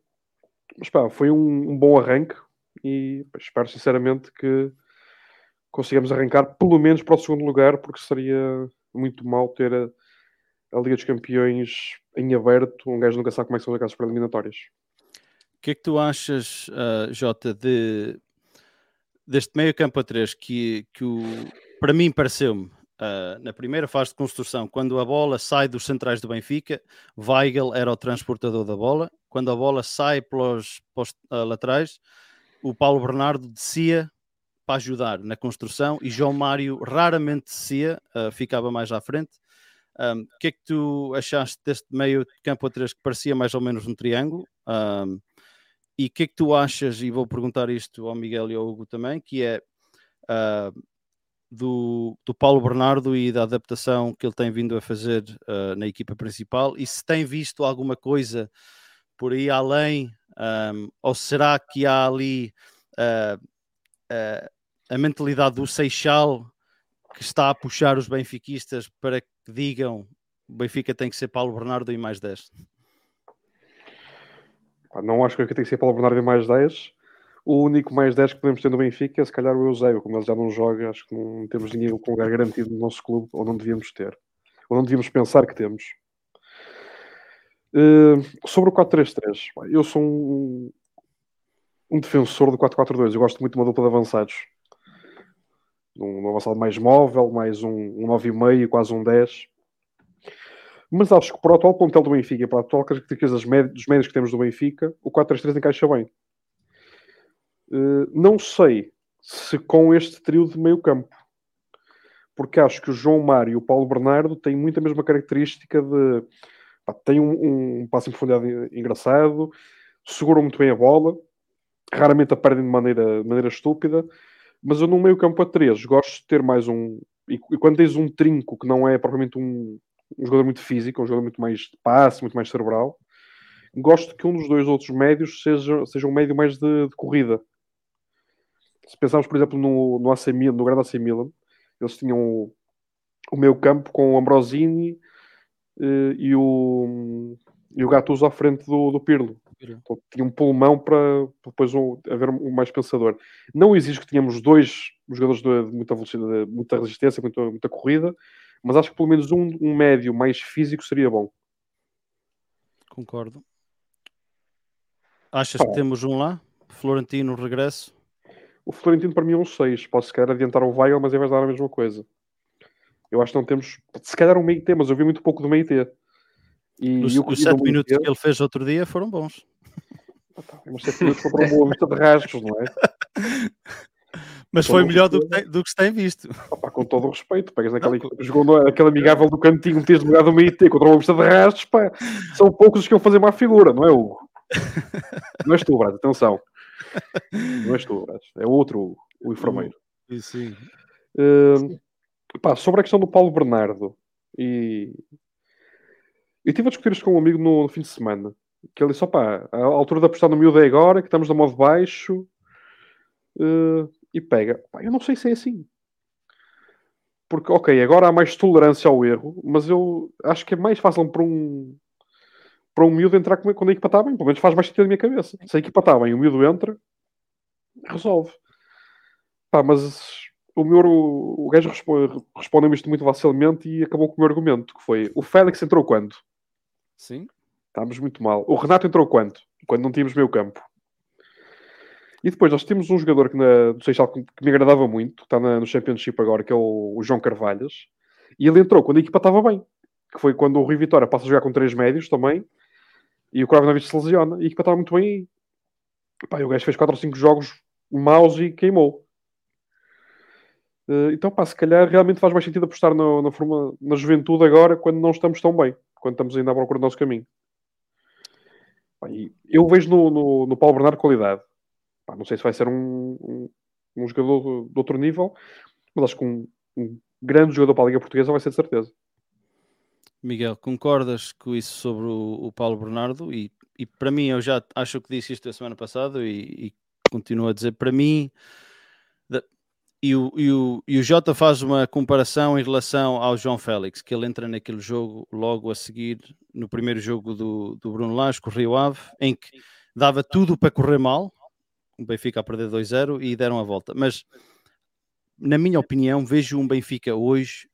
Mas pá, foi um, um bom arranque e pá, espero sinceramente que consigamos arrancar pelo menos para o segundo lugar, porque seria muito mal ter a, a Liga dos Campeões em aberto. Um gajo nunca sabe como é que são as preliminatórias. O que é que tu achas, uh, Jota, de, deste meio campo a três que, que o, para mim pareceu-me uh, na primeira fase de construção, quando a bola sai dos centrais do Benfica, Weigel era o transportador da bola. Quando a bola sai pelos, pelos uh, laterais, o Paulo Bernardo descia para ajudar na construção e João Mário raramente descia, uh, ficava mais à frente. O um, que é que tu achaste deste meio de campo a três que parecia mais ou menos um triângulo? Um, e o que é que tu achas, e vou perguntar isto ao Miguel e ao Hugo também, que é uh, do, do Paulo Bernardo e da adaptação que ele tem vindo a fazer uh, na equipa principal e se tem visto alguma coisa por aí além, um, ou será que há ali uh, a mentalidade do Seixal que está a puxar os benfiquistas para que digam o Benfica tem que ser Paulo Bernardo e mais 10? Não acho que tem que ser Paulo Bernardo e mais 10. O único mais 10 que podemos ter no Benfica é se calhar o Eusébio, como ele já não joga, acho que não temos ninguém com lugar garantido no nosso clube, ou não devíamos ter. ou não devíamos pensar que temos. Uh, sobre o 4-3-3, eu sou um, um defensor do 4-4-2. Eu gosto muito de uma dupla de avançados. Um, avançado mais móvel, mais um, um 9,5, quase um 10. Mas acho que para o atual plantel do Benfica e para a atual características dos médios que temos do Benfica, o 4-3-3 encaixa bem. Uh, não sei se com este trio de meio campo. Porque acho que o João Mário e o Paulo Bernardo têm muito a mesma característica de... Pá, tem um, um passo em profundidade engraçado, seguram muito bem a bola, raramente a perdem de maneira, de maneira estúpida, mas eu no meio campo a três gosto de ter mais um. E, e quando tens um trinco que não é propriamente um, um jogador muito físico, um jogador muito mais de passe, muito mais cerebral, gosto que um dos dois outros médios seja, seja um médio mais de, de corrida. Se pensarmos, por exemplo, no, no AC Milan, no grande AC Milan, eles tinham o, o meio campo com o Ambrosini uh, e o, e o Gattuso à frente do, do Pirlo. Então, tinha um pulmão para depois um, haver um mais pensador. Não exige que tenhamos dois jogadores de, muita velocidade, de muita resistência, muita, muita corrida, mas acho que pelo menos um, um médio mais físico seria bom. Concordo. Achas Pá. que temos um lá? Florentino, regresso? O Florentino para mim é um 6. Posso se calhar adiantar o Weigl, mas ele vai dar a mesma coisa. Eu acho que não temos. Se calhar um meio T, mas eu vi muito pouco do meio T. E os, os 7 minutos que ele fez outro dia foram bons. Mas 7 minutos uma boa vista de rasgos, não é? Mas foi melhor do que, tem, do que se tem visto. Opa, com todo o respeito, pegas que jogou aquele amigável do cantinho, metias lugar do meio T contra uma vista de rastros, pá, são poucos os que vão fazer má figura, não é, Hugo? Não és tu, Brad, atenção. Não és tu, Brad, é outro, o enfermeiro. Sim. Uh, pá, sobre a questão do Paulo Bernardo, e eu estive a discutir isto com um amigo no, no fim de semana, que ele disse, opá, a altura de apostar no miúdo é agora, que estamos no modo baixo, uh, e pega. Eu não sei se é assim. Porque, ok, agora há mais tolerância ao erro, mas eu acho que é mais fácil para um para um miúdo entrar quando a equipa está bem. Pelo menos faz mais sentido na minha cabeça. Se a equipa está bem, o miúdo entra, resolve. Pá, mas o meu o gajo responde, respondeu-me isto muito facilmente e acabou com o meu argumento, que foi o Félix entrou quando? Sim. Estávamos muito mal. O Renato entrou quando? Quando não tínhamos meio campo. E depois nós temos um jogador que na, do Seixal que, que me agradava muito, está na, no Championship agora, que é o, o, João Carvalhas, e ele entrou quando a equipa estava bem, que foi quando o Rui Vitória passa a jogar com três médios também, e o Kravinovic se lesiona, e a equipa estava muito bem. E, pá, o gajo fez 4 ou 5 jogos maus e queimou. Uh, então, pá, se calhar realmente faz mais sentido apostar na, forma, na juventude agora, quando não estamos tão bem, quando estamos ainda à procura do nosso caminho. Eu vejo no, no, no Paulo Bernardo qualidade Pá, não sei se vai ser um, um, um jogador de, outro nível, mas acho que um, um, grande jogador para a Liga Portuguesa vai ser de certeza. Miguel, concordas com isso sobre o, o Paulo Bernardo? E, e, para mim, eu já acho que disse isto a semana passada e, e continuo a dizer, para mim, e o, e, o, e o Jota faz uma comparação em relação ao João Félix, que ele entra naquele jogo logo a seguir, no primeiro jogo do, do Bruno Lage, com Rio Ave, em que dava tudo para correr mal, o Benfica a perder 2-0 e deram a volta. Mas, na minha opinião, vejo um Benfica hoje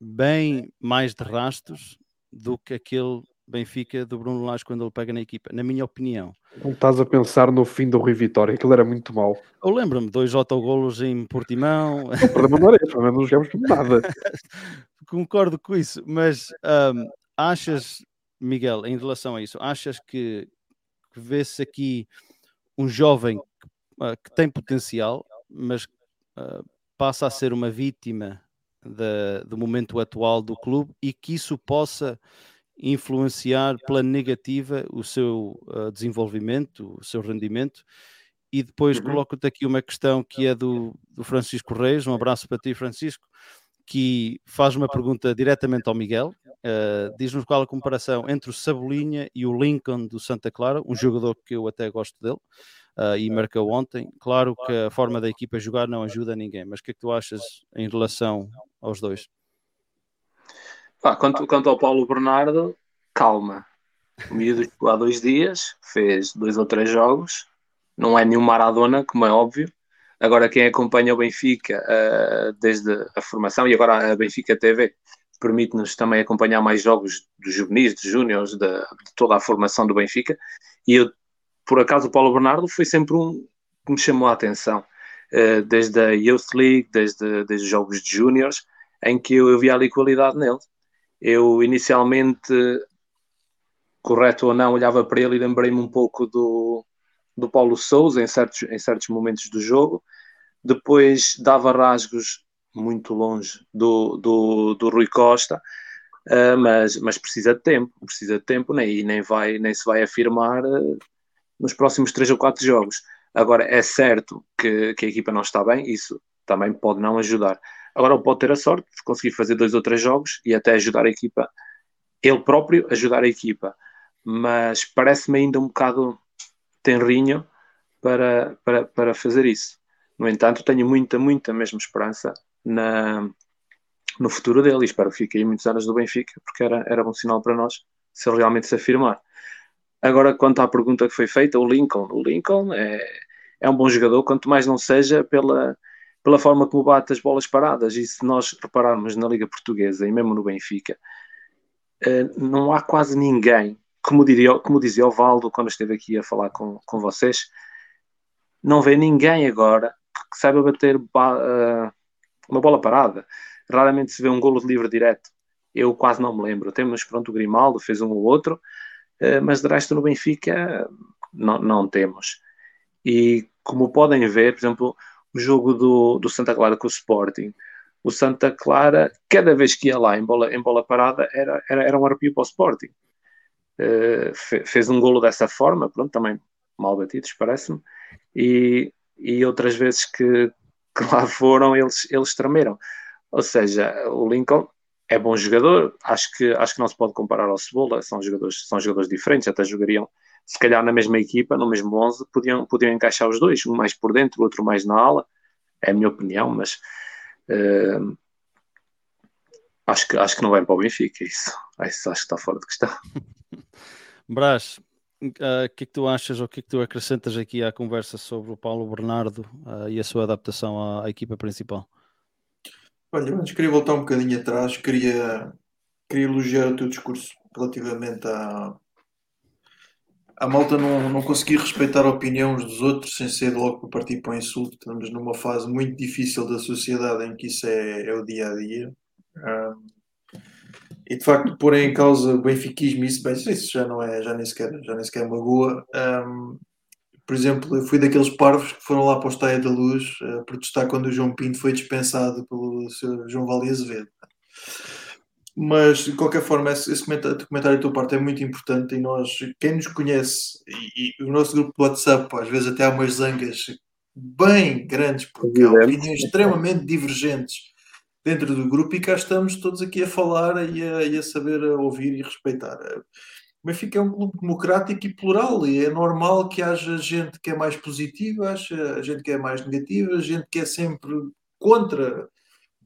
bem mais de rastos do que aquele Benfica do Bruno Lage quando ele pega na equipa, na minha opinião. Não estás a pensar no fim do Rui Vitória, aquilo era muito mau. Eu lembro-me, dois autogolos em Portimão. Não, problema não era esse, não jogamos nada. Concordo com isso, mas um, achas, Miguel, em relação a isso, achas que, que vê-se aqui um jovem uh, que tem potencial, mas uh, passa a ser uma vítima da, do momento atual do clube e que isso possa influenciar pela negativa o seu uh, desenvolvimento, o seu rendimento. E depois uhum. coloco-te aqui uma questão que é do, do Francisco Reis, um abraço para ti, Francisco, que faz uma pergunta diretamente ao Miguel. Uh, Diz-nos qual a comparação entre o Sabolinha e o Lincoln do Santa Clara, um jogador que eu até gosto dele uh, e marcou ontem. Claro que a forma da equipa jogar não ajuda ninguém, mas o que é que tu achas em relação aos dois? Ah, quanto, quanto ao Paulo Bernardo, calma. O miúdo há dois dias, fez dois ou três jogos, não é nenhum Maradona, como é óbvio. Agora, quem acompanha o Benfica uh, desde a formação e agora a Benfica TV permite-nos também acompanhar mais jogos dos juvenis, dos júniores, de, de, toda a formação do Benfica. E eu, por acaso, o Paulo Bernardo foi sempre um que me chamou a atenção, uh, desde a Youth League, desde, desde os jogos de júniores, em que eu, eu via ali qualidade nele. Eu inicialmente, correto ou não, olhava para ele e lembrei-me um pouco do, do Paulo Souza em certos, em certos momentos do jogo. Depois dava rasgos muito longe do, do, do Rui Costa, uh, mas, mas precisa de tempo, precisa de tempo né? e nem, vai, nem se vai afirmar uh, nos próximos três ou quatro jogos. Agora, é certo que, que a equipa não está bem, isso também pode não ajudar. Agora ele pode ter a sorte de conseguir fazer dois ou três jogos e até ajudar a equipa, ele próprio ajudar a equipa. Mas parece-me ainda um bocado tenrinho para, para, para fazer isso. No entanto, tenho muita, muita mesmo esperança na, no futuro dele e espero que fique aí muitos anos do Benfica, porque era, era um sinal para nós se ele realmente se afirmar. Agora, quanto à pergunta que foi feita, o Lincoln, o Lincoln é, é um bom jogador, quanto mais não seja pela, pela forma como bate as bolas paradas. E se nós repararmos na Liga Portuguesa e mesmo no Benfica, eh, não há quase ninguém, como, diria, como dizia o Valdo quando esteve aqui a falar com, com vocês, não vê ninguém agora que saiba bater uh, uma bola parada. Raramente se vê um golo de livre direto. Eu quase não me lembro. Temos, pronto, o Grimaldo fez um ou outro, uh, mas de resto no Benfica não, não temos. E como podem ver, por exemplo, jogo do, do Santa Clara com o Sporting, o Santa Clara, cada vez que ia lá em bola, em bola parada, era, era, era um arrepio para o Sporting. Uh, fez um golo dessa forma, pronto, também mal batidos, parece-me, e, e outras vezes que, que lá foram, eles, eles tremeram. Ou seja, o Lincoln é bom jogador, acho que, acho que não se pode comparar ao Cebola, são jogadores, são jogadores diferentes, até jogariam se calhar na mesma equipa, no mesmo 11, podiam, podiam encaixar os dois, um mais por dentro, o outro mais na ala, é a minha opinião, mas uh, acho, que, acho que não vai para o Benfica, isso, isso acho que está fora de questão. Brás, ah, o uh, que é que tu achas ou o que é que tu acrescentas aqui à conversa sobre o Paulo Bernardo uh, e a sua adaptação à, à, equipa principal? Olha, antes queria voltar um bocadinho atrás, queria, queria elogiar o teu discurso relativamente à, a malta não, não conseguir respeitar a opinião uns dos outros sem ser logo para partir para o insulto. Estamos numa fase muito difícil da sociedade em que isso é, é o dia a dia. Um, e de facto, pôr em causa o benfiquismo, isso, bem, isso já não é, já nem sequer, já nem sequer magoa. Um, por exemplo, eu fui daqueles parvos que foram lá para o Estádio da Luz uh, protestar quando o João Pinto foi dispensado pelo João Vale Azevedo. Mas, de qualquer forma, esse, esse comentário, comentário da tua parte é muito importante e nós, quem nos conhece, e, e o nosso grupo do WhatsApp, às vezes até há umas zangas bem grandes, porque há opiniões extremamente divergentes dentro do grupo e cá estamos todos aqui a falar e a, e a saber ouvir e respeitar. O Benfica é um clube democrático e plural e é normal que haja gente que é mais positiva, haja gente que é mais negativa, gente que é sempre contra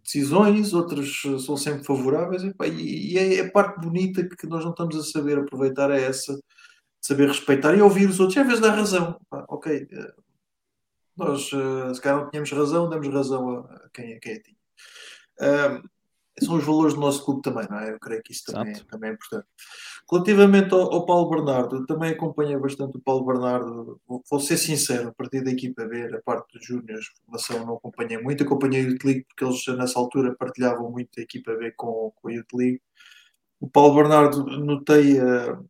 decisões, outras são sempre favoráveis, e, e é a parte bonita que nós não estamos a saber aproveitar é essa, saber respeitar e ouvir os outros, e às vezes dá razão. Pá, ok, eh, nós eh, se calhar não tínhamos razão, damos razão a, quem, a quem a tinha. Um, são os valores do nosso clube também, não é? Eu creio que isso também, também é importante. Relativamente ao, ao, Paulo Bernardo, também acompanhei bastante o Paulo Bernardo. Vou, ser sincero, a partir da equipa B, a parte dos Júniors, formação não acompanhei muito. Acompanhei o League porque eles nessa altura partilhavam muito a equipa B com, com a. O Paulo Bernardo, notei, uh,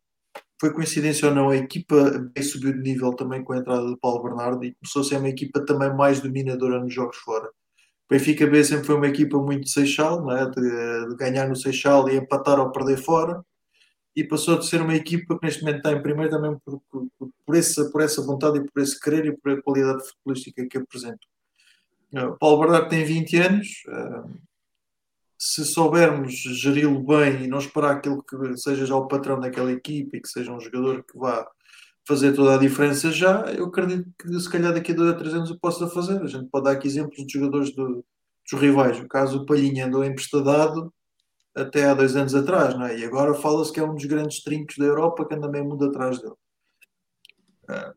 foi coincidência ou não, a equipa B subiu de nível também com a entrada do Paulo Bernardo e começou a ser uma equipa também mais dominadora nos jogos fora. Benfica B sempre foi uma equipa muito Seixal, é? de, de ganhar no Seixal e empatar ou perder fora e passou a ser uma equipa que neste momento está em primeiro também por, por, por, essa, por essa vontade e por esse querer e por a qualidade futebolística que apresenta. Uh, Paulo Bernardo tem 20 anos, uh, se soubermos geri-lo bem e não esperar aquele que seja já o patrão daquela equipa e que seja um jogador que vá fazer toda a diferença já, eu acredito que se calhar daqui a 2 a 3 anos o possa fazer. A gente pode dar aqui exemplos de jogadores do, dos rivais. O caso do Palhinha andou emprestadado até há dois anos atrás, não é? E agora fala-se que é um dos grandes trincos da Europa que anda meio mundo atrás dele. Uh,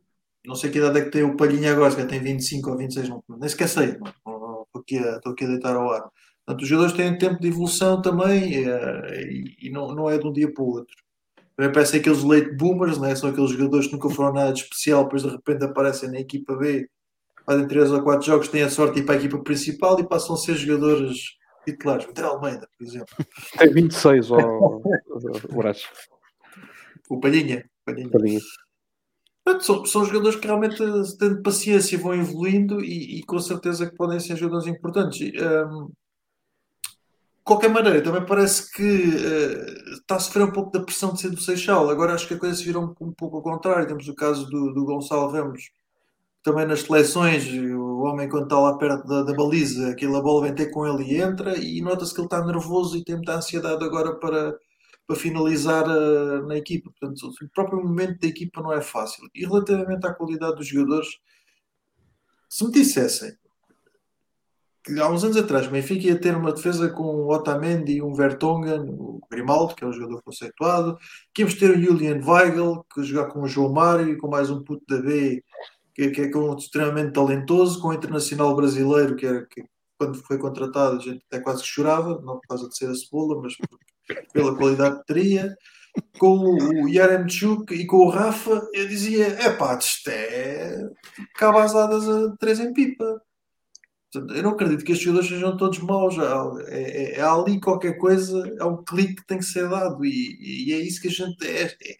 não sei que idade é que tem o Palhinha agora, se tem 25 ou 26, não, nem sequer sei, estou, aqui a, estou aqui a deitar ao ar. Portanto, os jogadores têm tempo de evolução também eh, e, e não, não é de um dia para o outro. Também parecem aqueles late boomers, né? são aqueles jogadores que nunca foram nada de especial, depois de repente aparecem na equipa B, fazem 3 ou 4 jogos, têm a sorte de ir para a equipa principal e passam a ser jogadores titulares. O Almeida, por exemplo. Tem 26, ó, o Braço. O Palhinha. Palhinha. Palhinha. Portanto, São, são jogadores que realmente, tendo paciência, vão evoluindo e, e com certeza que podem ser jogadores importantes. E, hum, de qualquer maneira, também parece que eh, está a sofrer um pouco da pressão de ser do Seixal. Agora acho que a coisa se virou um, um pouco ao contrário. Temos o caso do, do Gonçalo Ramos, também nas seleções, o homem quando está lá perto da, da baliza, aquela bola vem ter com ele e entra, e nota-se que ele está nervoso e tem muita ansiedade agora para, para finalizar eh, na equipa. Portanto, o próprio momento da equipa não é fácil. E relativamente à qualidade dos jogadores, se me dissessem que há uns anos atrás o Benfica ia ter uma defesa com o Otamendi e um Vertonghen, o Grimaldo, que é um jogador conceituado, que íamos ter o Julian Weigl, que jogar com o João Mário e com mais um puto da B, que, que é é um extremamente talentoso, com o internacional brasileiro, que, é, que quando foi contratado a gente até quase que chorava, não por causa de ser a cebola, mas pela qualidade que teria. Com o Yaremchuk e com o Rafa, eu dizia: é pá, isto é cabazadas a três em pipa. Eu não acredito que estes jogadores sejam todos maus. É, é- há ali qualquer coisa, há um clique que tem que ser dado, e, e é isso que a gente. É, é-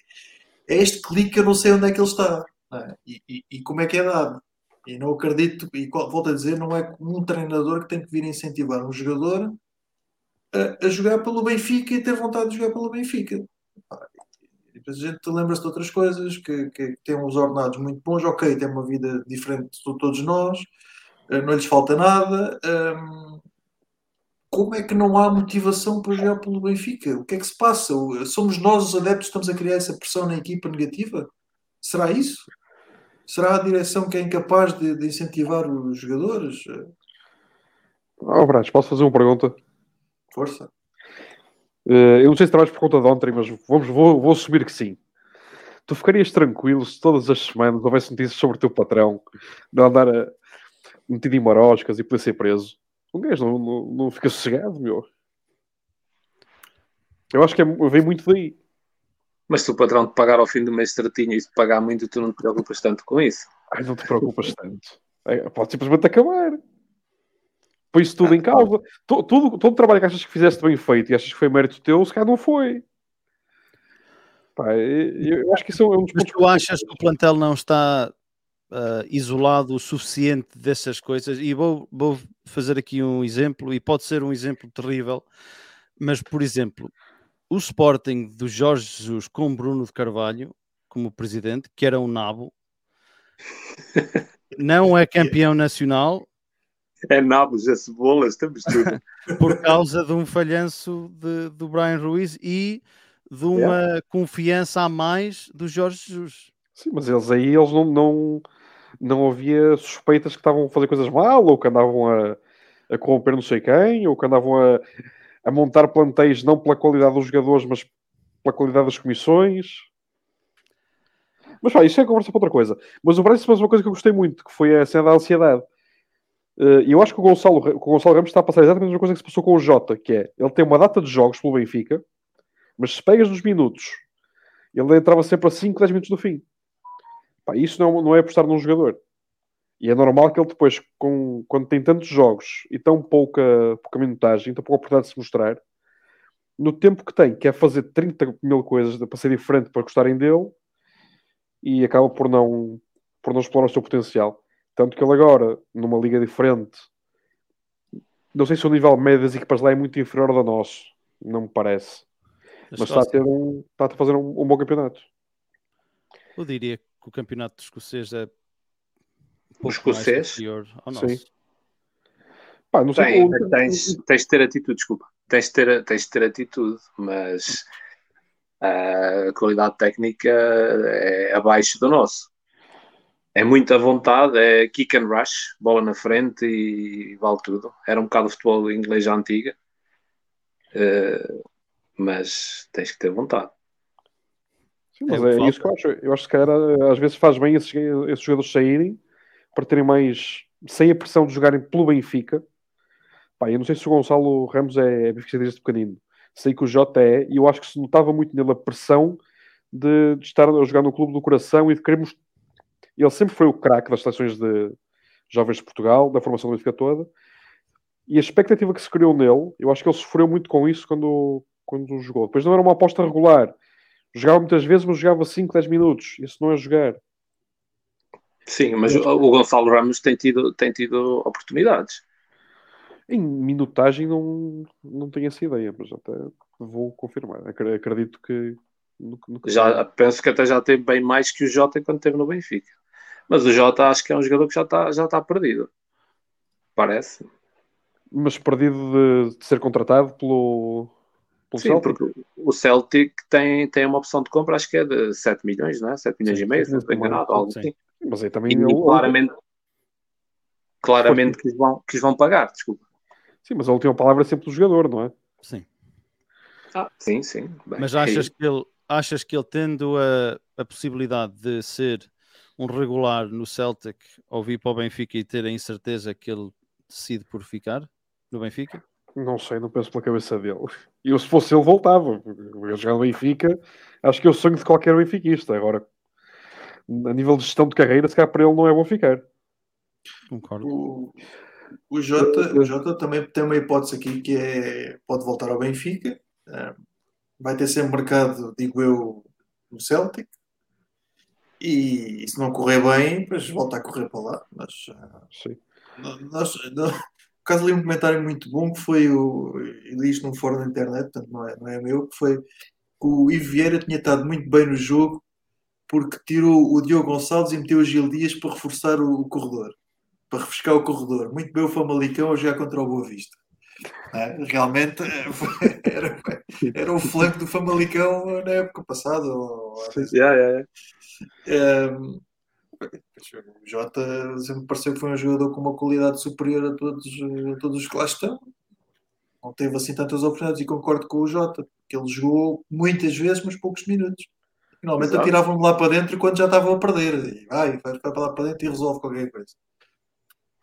é este clique que eu não sei onde é que ele está é? e, e- e como é que é dado. E não acredito, e volto a dizer, não é um treinador que tem que vir incentivar um jogador a, a jogar pelo Benfica e ter vontade de jogar pelo Benfica. Depois a gente lembra-se de outras coisas, que, que tem uns ordenados muito bons, ok, tem uma vida diferente de todos nós, eh, não lhes falta nada. hum, como é que não há motivação para jogar pelo Benfica? O que é que se passa? Somos nós os adeptos que estamos a criar essa pressão na equipa negativa? Será isso? Será a direção que é incapaz de, de incentivar os jogadores? Ó, Braço, posso fazer uma pergunta? Força. Eh, eu não sei se trabalhas por conta de ontem, mas vamos, vou, vou assumir que sim. Tu ficarias tranquilo se todas as semanas houvesse notícias sobre o teu patrão de andar a, metido em maroscas e poder ser preso? Um gajo não, não, não fica sossegado, meu. Eu acho que é, vem muito daí. Mas se o patrão te pagar ao fim do mês certinho e se te pagar muito, tu não te preocupas tanto com isso. Ai, não te preocupas tanto. É, pode simplesmente acabar. Põe isso tudo em causa. Tu- Tudo, todo o trabalho que achas que fizeste bem feito e achas que foi mérito teu, se calhar não foi. Pá, eu, eu acho que isso é um dos Mas tu achas que o plantel não está ah, isolado o suficiente dessas coisas? E vou, vou fazer aqui um exemplo, e pode ser um exemplo terrível, mas, por exemplo, o Sporting do Jorge Jesus com Bruno de Carvalho como presidente, que era um nabo, não é campeão nacional É nabos, é cebolas, temos tudo. por causa de um falhanço de- do Brian Ruiz e de uma confiança a mais do Jorge Jesus. Sim, mas eles aí eles não, não, não havia suspeitas que estavam a fazer coisas mal ou que andavam a, a corromper não sei quem ou que andavam a, a montar plantéis não pela qualidade dos jogadores, mas pela qualidade das comissões. Mas pá, isso é conversa para outra coisa. Mas o Brasil fez uma coisa que eu gostei muito, que foi a cena da ansiedade. Eh, E eu acho que o Gonçalo, o Gonçalo Ramos está a passar exatamente a mesma coisa que se passou com o Jota, que é ele tem uma data de jogos pelo Benfica, mas se pegas nos minutos, ele entrava sempre a 5, 10 minutos do fim. Pá, isso não, não é apostar num jogador. E é normal que ele depois, com, quando tem tantos jogos e tão pouca, pouca minutagem, tão pouca oportunidade de se mostrar, no tempo que tem, quer fazer 30 mil coisas para ser diferente, para gostarem dele, e acaba por não, por não explorar o seu potencial. Tanto que ele agora, numa liga diferente, não sei se o nível médio das equipas lá é muito inferior ao nosso, não me parece. Mas está a, ter um, está a fazer um, um bom campeonato. Eu diria que o campeonato escocês é um escocês? Sim. Pá, não sei Tem, o- tens, tens de ter atitude, desculpa. Tens de ter, tens de ter atitude, mas a qualidade técnica é abaixo do nosso. É muita vontade, é kick and rush, bola na frente e vale tudo. Era um bocado o futebol inglês à antiga, Eh, mas tens que ter vontade. Sim, mas É o que é, isso que eu acho. Eu acho que se calhar às vezes faz bem esses, esses jogadores saírem para terem mais sem a pressão de jogarem pelo Benfica, Pá, eu não sei se o Gonçalo Ramos é, é benfiquista desde pequenino. Sei que o Jota é, e eu acho que se notava muito nele a pressão de, de estar a jogar no clube do coração e de queremos. Ele sempre foi o craque das seleções de jovens de Portugal, da formação do Benfica toda. E a expectativa que se criou nele, eu acho que ele sofreu muito com isso quando, quando jogou. Depois não era uma aposta regular. Jogava muitas vezes, mas jogava 5, 10 minutos. Isso não é jogar. Sim, mas o, o Gonçalo Ramos tem tido, tem tido oportunidades. Em minutagem não, não tenho essa ideia, mas até vou confirmar. Acre- Acredito que. nunca- nunca- Já, penso que até já teve bem mais que o Jota quando esteve no Benfica. Mas o Jota acho que é um jogador que já está já está perdido. Parece. Mas perdido de, de ser contratado pelo. pelo Sim, Celtic. porque o Celtic tem, tem uma opção de compra, acho que é de 7 milhões, não é? 7 milhões Sim, e meio, se não estou enganado, algo sim. assim. Mas aí também. E ele- claramente, claramente que os vão, que os vão pagar, desculpa. Sim, mas a última palavra é sempre do jogador, não é? Sim. Ah, sim, sim. Bem, Mas achas que ele, achas que ele tendo a, a possibilidade de ser um regular no Celtic ou vir para o Benfica e ter a incerteza que ele decide por ficar no Benfica? Não sei, não penso pela cabeça dele. Eu, se fosse ele, voltava. Eu jogar no Benfica, acho que é o sonho de qualquer benfiquista. Agora, a nível de gestão de carreira, se calhar para ele não é bom ficar. Concordo. O, o, Jota, o Jota também tem uma hipótese aqui que é pode voltar ao Benfica. eh, vai ter sempre mercado, digo eu, no Celtic. E, se não correr bem, depois volta a correr para lá. Mas eh, Sim. nós, nós, li um comentário muito bom que foi o. Eu li isto num fórum na internet, portanto não é, não é meu, que foi que o Ivo Vieira tinha estado muito bem no jogo porque tirou o Diogo Gonçalves e meteu o Gil Dias para reforçar o, o corredor, para refrescar o corredor. Muito bem o Famalicão a jogar contra o Boa Vista. É, realmente eh, era, era o flanco do Famalicão na época passada. ou- ou- Yeah, yeah, yeah. um, o Jota sempre pareceu que foi um jogador com uma qualidade superior a todos, a todos os que lá estão. Não teve assim tantas oportunidades e concordo com o Jota, que ele jogou muitas vezes, mas poucos minutos. Finalmente Exato. atiravam de lá para dentro quando já estavam a perder. E vai, vai para lá para dentro e resolve qualquer coisa.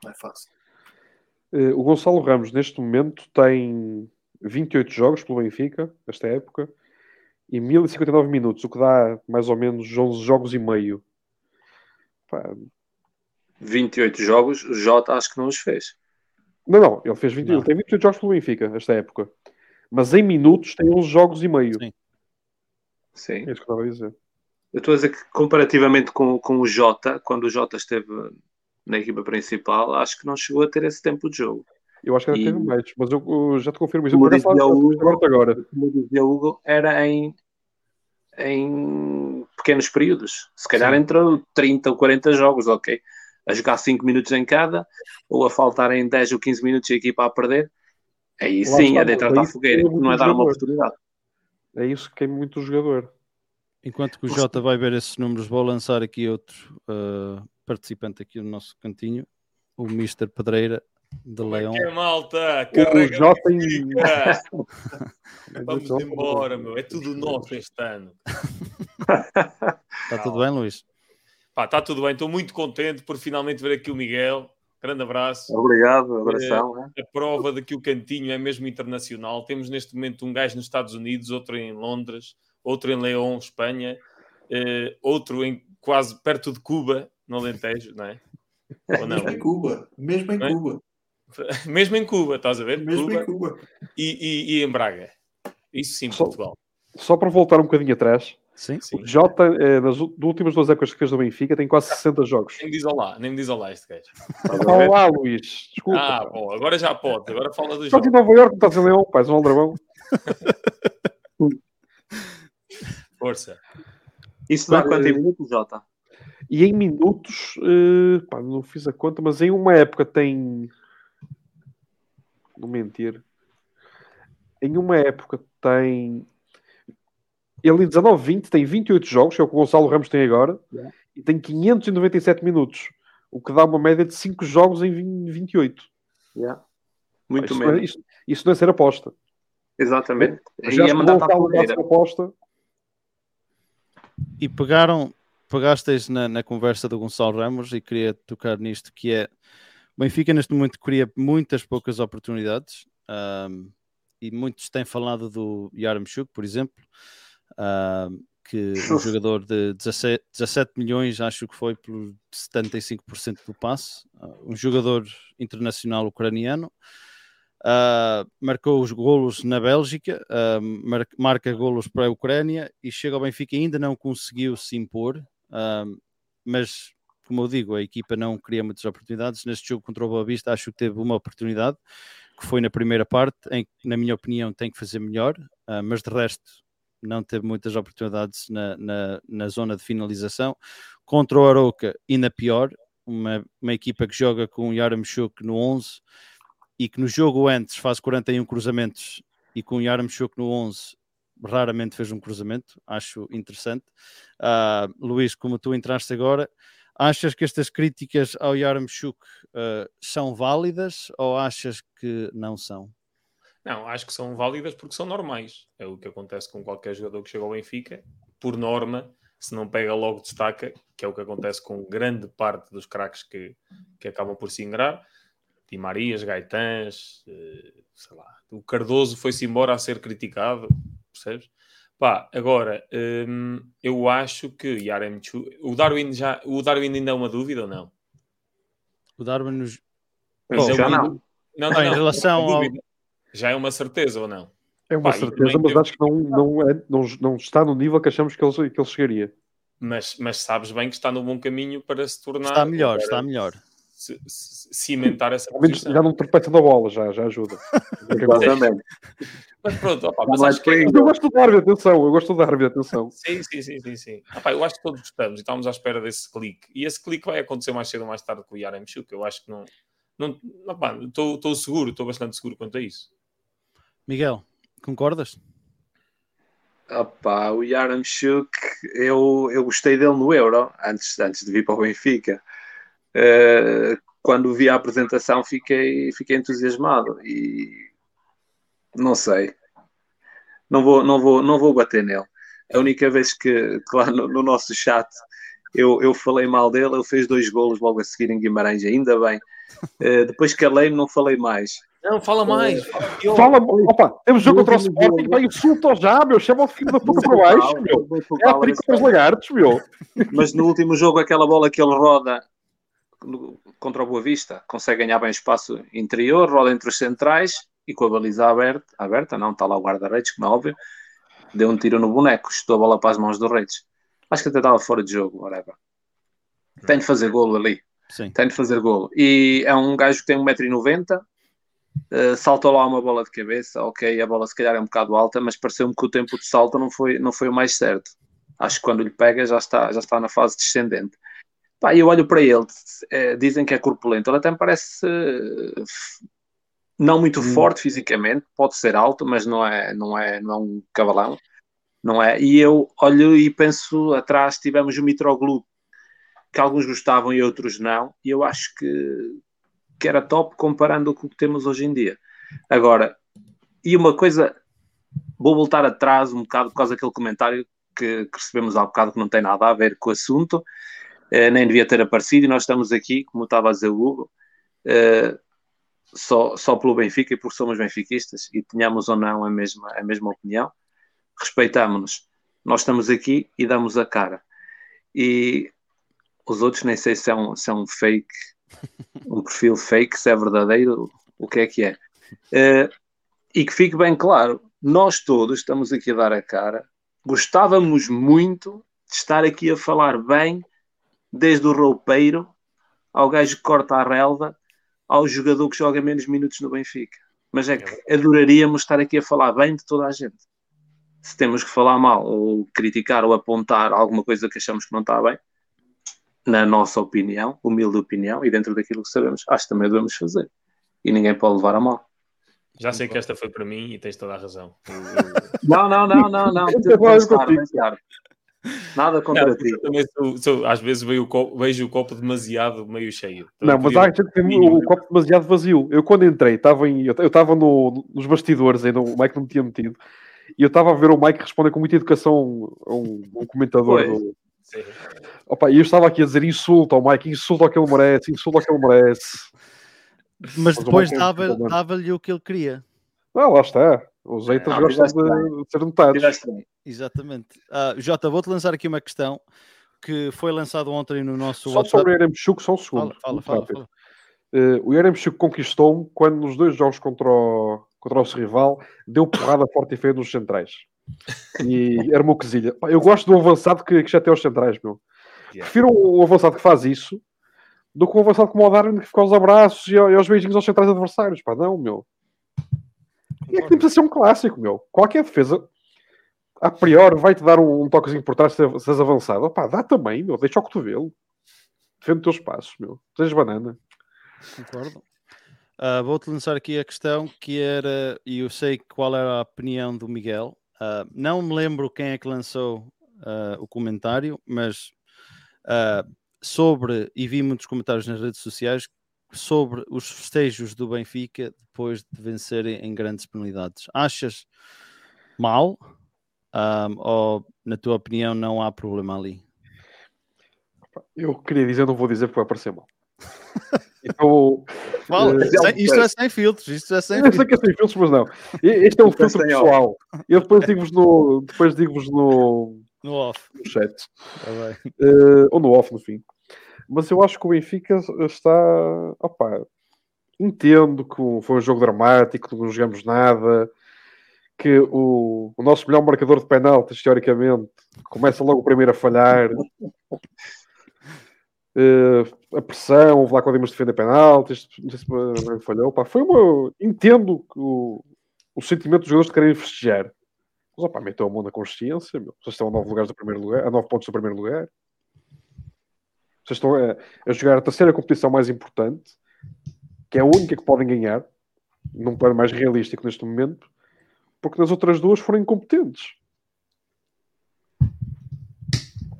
Não é fácil. Eh, o Gonçalo Ramos, neste momento, tem 28 jogos pelo Benfica, nesta época, e 1059 minutos, o que dá mais ou menos 11 jogos e meio. Pá, 28 jogos, o Jota acho que não os fez. Não, não, ele fez 20, Não. ele tem 28 jogos pelo Benfica, nesta época. Mas em minutos tem 11 jogos e meio. Sim. Sim. É isso que eu estava a dizer. Eu estou a dizer que comparativamente com, com o Jota, quando o Jota esteve na equipa principal, acho que não chegou a ter esse tempo de jogo. Eu acho que ainda E- teve mais, mas eu, eu já te confirmo isso. Como dizia o Hugo- agora. Como dizia Hugo, era em, em pequenos períodos. Se calhar Sim. entrou 30 ou 40 jogos, ok. A jogar 5 minutos em cada, ou a faltarem 10 ou 15 minutos e a equipa a perder. Aí Lá sim, é deitar mas da aí fogueira, tem não é dar uma oportunidade. É isso que queima muito o jogador. Enquanto que o Jota vai ver esses números, vou lançar aqui outro uh, participante aqui no nosso cantinho, o Mr. Pedreira de Leão. Que é, malta, O carrega Jota em. Vamos embora, meu. É tudo nosso este ano. Está tudo bem, Luís? Pá, está tudo bem. Estou muito contente por finalmente ver aqui o Miguel. Grande abraço. Obrigado, abração. né? A prova de que o cantinho é mesmo internacional. Temos neste momento um gajo nos Estados Unidos, outro em Londres, outro em León, Espanha, eh, outro em quase perto de Cuba, no Alentejo, não é? Ou não? Mesmo em Cuba. Mesmo em Não é? Cuba. Mesmo em Cuba, estás a ver? Mesmo Cuba em Cuba. e, e- e em Braga. Isso sim, Só- Portugal. Só para voltar um bocadinho atrás, Sim? Sim. o Jota, eh, nas últimas duas épocas que fez no Benfica, tem quase 60 jogos. Nem me diz olá, nem me diz olá este gajo. Ver? Olá, Luís. Desculpa. Ah, bom, agora já pode. Agora fala do Estás jogo. em Nova Iorque, estás em Leão, pais, um aldrabão. Força. Isso dá quanto eh, em minutos, Jota? E em minutos, eh, pá, não fiz a conta, mas em uma época tem. Não mentir. Em uma época tem. Ele em 19, 20 tem 28 jogos, que é o que o Gonçalo Ramos tem agora, Yeah. e tem 597 minutos, o que dá uma média de 5 jogos em 20 28. Yeah. Pá, Muito isso, não é, menos. isso, isso não é ser aposta. Exatamente. Já é se o mandar para a aposta, E pegaram, pegasteis na, na conversa do Gonçalo Ramos e queria tocar nisto, que é O Benfica neste momento cria muitas poucas oportunidades um, e muitos têm falado do Yaramchuk, por exemplo, um, que um jogador de 17, 17, milhões, acho que foi por 75% do passe, uh, um jogador internacional ucraniano. Uh, marcou os golos na Bélgica, uh, mar marca golos para a Ucrânia e chega ao Benfica ainda não conseguiu se impor, uh, mas como eu digo, a equipa não cria muitas oportunidades. Neste jogo contra o Boa Vista, acho que teve uma oportunidade, que foi na primeira parte, em que, na minha opinião, tem que fazer melhor, mas de resto não teve muitas oportunidades na, na, na zona de finalização. Contra o Aroca, ainda pior, uma, uma equipa que joga com o Yaramchuk no 11 e que no jogo antes faz 41 cruzamentos e com o Yaramchuk no 11 raramente fez um cruzamento, acho interessante. Uh, Luís, como tu entraste agora, achas que estas críticas ao Yaramchuk uh, são válidas ou achas que não são? Não, acho que são válidas porque são normais. É o que acontece com qualquer jogador que chega ao Benfica. Por norma, se não pega logo destaca, que é o que acontece com grande parte dos craques que, que acabam por se ingrar. Di Marias, Gaetãs, eh, sei lá. O Cardoso foi-se embora a ser criticado, percebes? Pá, agora, hum, eu acho que Yaremchu... O Darwin, já, o Darwin ainda é uma dúvida ou não? O Darwin nos... Oh, já não. Não, não, não, em relação ao... Já é uma certeza ou não? É uma Pá, certeza, mas acho que não, não, é, não, não está no nível que achamos que ele, que ele chegaria. Mas, mas sabes bem que está no bom caminho para se tornar. Está melhor, está melhor. Se, se, cimentar essa posição. Já não tropeça da bola, já, já ajuda. Exatamente. mas pronto, opa, mas acho que... É eu gosto de dar atenção, eu gosto de dar atenção. Sim, sim, sim, sim. sim. Opa, eu acho que todos gostamos e estamos à espera desse clique. E esse clique vai acontecer mais cedo ou mais tarde com o Yarem Chuk. Eu acho que não. Estou seguro, estou bastante seguro quanto a isso. Miguel, concordas? Opa, o Yaramchuk, eu, eu gostei dele no Euro, antes, antes de vir para o Benfica. Uh, quando vi a apresentação fiquei, fiquei entusiasmado e não sei. Não vou, não, vou, não vou bater nele. A única vez que, que lá no, no, nosso chat eu, eu falei mal dele, ele fez dois golos logo a seguir em Guimarães, ainda bem. Uh, depois calei-me, não falei mais. Não, fala mais. Fala, opa, temos jogo contra o Sporting, vai insulto já, meu, chama o filho da puta para baixo, meu. É a trica para os lagartos, meu. Mas no último jogo, aquela bola que ele roda contra o Boa Vista, consegue ganhar bem espaço interior, roda entre os centrais e com a baliza aberta, aberta não, está lá o guarda-redes, como é óbvio, deu um tiro no boneco, estou a bola para as mãos do Redes. Acho que até estava fora de jogo, whatever. Tem de fazer golo ali. Sim. Tem de fazer golo. E é um gajo que tem 1,90m, Uh, saltou lá uma bola de cabeça, ok, a bola se calhar é um bocado alta, mas pareceu-me que o tempo de salto não foi, não foi o mais certo. Acho que quando lhe pega já está, já está na fase descendente. Pá, eu olho para ele, é, dizem que é corpulento, ele até me parece uh, não muito hum. forte fisicamente, pode ser alto, mas não é, não é, não é um cavalão, não é? E eu olho e penso, atrás tivemos o Mitroglou, que alguns gostavam e outros não, e eu acho que que era top comparando com o que temos hoje em dia. Agora, e uma coisa, vou voltar atrás um bocado por causa daquele comentário que, que recebemos há bocado que não tem nada a ver com o assunto, eh, nem devia ter aparecido, e nós estamos aqui, como estava a dizer o Hugo, eh, só, só pelo Benfica e porque somos benfiquistas e tenhamos ou não a mesma, a mesma opinião, respeitamos-nos. Nós estamos aqui e damos a cara. E os outros nem sei se é um, se é um fake um perfil fake, se é verdadeiro, o que é que é. Uh, e que fique bem claro, nós todos estamos aqui a dar a cara, gostávamos muito de estar aqui a falar bem, desde o roupeiro ao gajo que corta a relva, ao jogador que joga menos minutos no Benfica. Mas é que adoraríamos estar aqui a falar bem de toda a gente. Se temos que falar mal, ou criticar, ou apontar alguma coisa que achamos que não está bem, na nossa opinião, humilde opinião, e dentro daquilo que sabemos, acho que também devemos fazer. E ninguém pode levar a mal. Já sei que esta foi para mim e tens toda a razão. não, não, não, não, não. Nada contra não, ti. Também sou, sou, às vezes vejo o, copo, vejo o copo demasiado meio cheio. Então, não, mas há gente que tem o, o copo demasiado vazio. Eu quando entrei, estava em, eu estava no, nos bastidores ainda, o Mike não me tinha metido, e eu estava a ver o Mike responder com muita educação a um, um comentador do, Opa, e eu estava aqui a dizer insulta ao Mike, insulta ao que ele merece, insulta ao que ele merece. Mas depois Marquinhos dava- dava-lhe o que ele queria. Ah, lá está. Os haters Não, gostam de, de ser notados. Exatamente. Ah, Jota, vou-te lançar aqui uma questão que foi lançado ontem no nosso Só WhatsApp. sobre o Yaremchuk, só um segundo. Fala, fala, fala. Eh, o conquistou-me quando nos dois jogos contra o, contra o nosso rival deu porrada forte e feia nos centrais. E era uma quesilha. Pá, Eu gosto do avançado que, que já tem aos centrais, meu. Prefiro o avançado que faz isso do que o avançado como o Darwin que fica aos abraços e, ao- aos beijinhos aos centrais adversários. Pá, não, meu. E é que tem que ser um clássico, meu. Qualquer defesa, a priori, vai-te dar um, um toquezinho por trás se és avançado. Opá, dá também, meu. Deixa o cotovelo. Defende os teus passos, meu. Sejas banana. Concordo. Ah, Vou-te lançar aqui a questão que era, e eu sei qual era a opinião do Miguel. Ah, não me lembro quem é que lançou ah, o comentário, mas ah, sobre, e vi muitos comentários nas redes sociais, sobre os festejos do Benfica depois de vencerem em grandes penalidades. Achas mal? Ah, ou, na tua opinião, não há problema ali? Eu queria dizer, não vou dizer porque vai parecer mal. Então, Fala, Eh, sem- isto é sem filtros, isto é sem eu sei filtros. que é sem filtros, mas não. Este é um Depois filtro pessoal. Eu depois digo-vos no, depois digo-vos no, No off. no chat. Tá. Eh, ou no off, no fim. Mas eu acho que o Benfica está. Opa, entendo que foi um jogo dramático, que não jogamos nada, que o, o nosso melhor marcador de penaltis, teoricamente, começa logo o primeiro a falhar. Eh, a pressão, houve lá quando íamos defender penaltis, não sei se me falhou. Pá, foi uma. Entendo que o, o sentimento dos jogadores de querem festejar. Mas opá, meteu a mão na consciência, meu. Vocês estão a 9 lugares do primeiro lugar, a 9 pontos do primeiro lugar. Vocês estão a, a jogar a terceira competição mais importante, que é a única que podem ganhar, num plano mais realístico neste momento, porque nas outras duas foram incompetentes.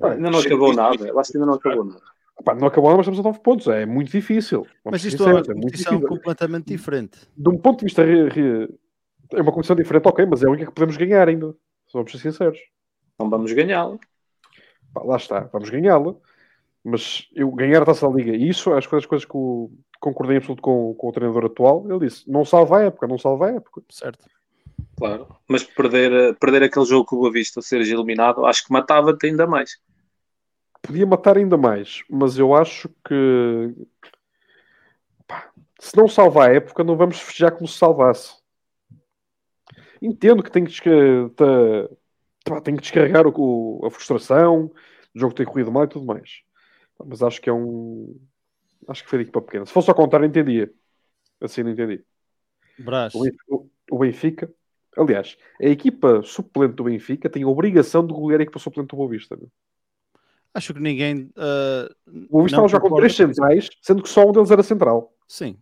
Ainda não acabou nada. Eu acho que ainda não acabou nada. Pá, não acabou, mas estamos a 9 pontos. É muito difícil. Vamos Mas isto é uma sinceros, é competição difícil. completamente diferente. De um ponto de vista. É uma competição diferente, ok, mas é a única que podemos ganhar ainda. Se Vamos ser sinceros. Não vamos ganhá-lo. Pá, lá está, vamos ganhá-la. Mas eu ganhar a taça da liga, e isso acho que foi das coisas que o, concordei em absoluto com, com o treinador atual. Ele disse: não salva a época, não salva a época. Certo. Claro. Mas perder, perder aquele jogo com o Boa Vista, seres eliminado, acho que matava-te ainda mais. Podia matar ainda mais, mas eu acho que pá, se não salva a época, não vamos festejar como se salvasse. Entendo que tem que, desca- tá- tá, tem que descarregar o- a frustração, o jogo ter corrido mal e tudo mais. Mas acho que é um. Acho que foi de equipa pequena. Se fosse ao contrário, entendia. Assim não entendi. Brás. O Benfica, o- o Benfica- aliás, a equipa suplente do Benfica tem a obrigação de golear a equipa suplente do Boa Vista. Acho que ninguém. ah, O não estava a jogar com três centrais, sendo que só um deles era central. Sim.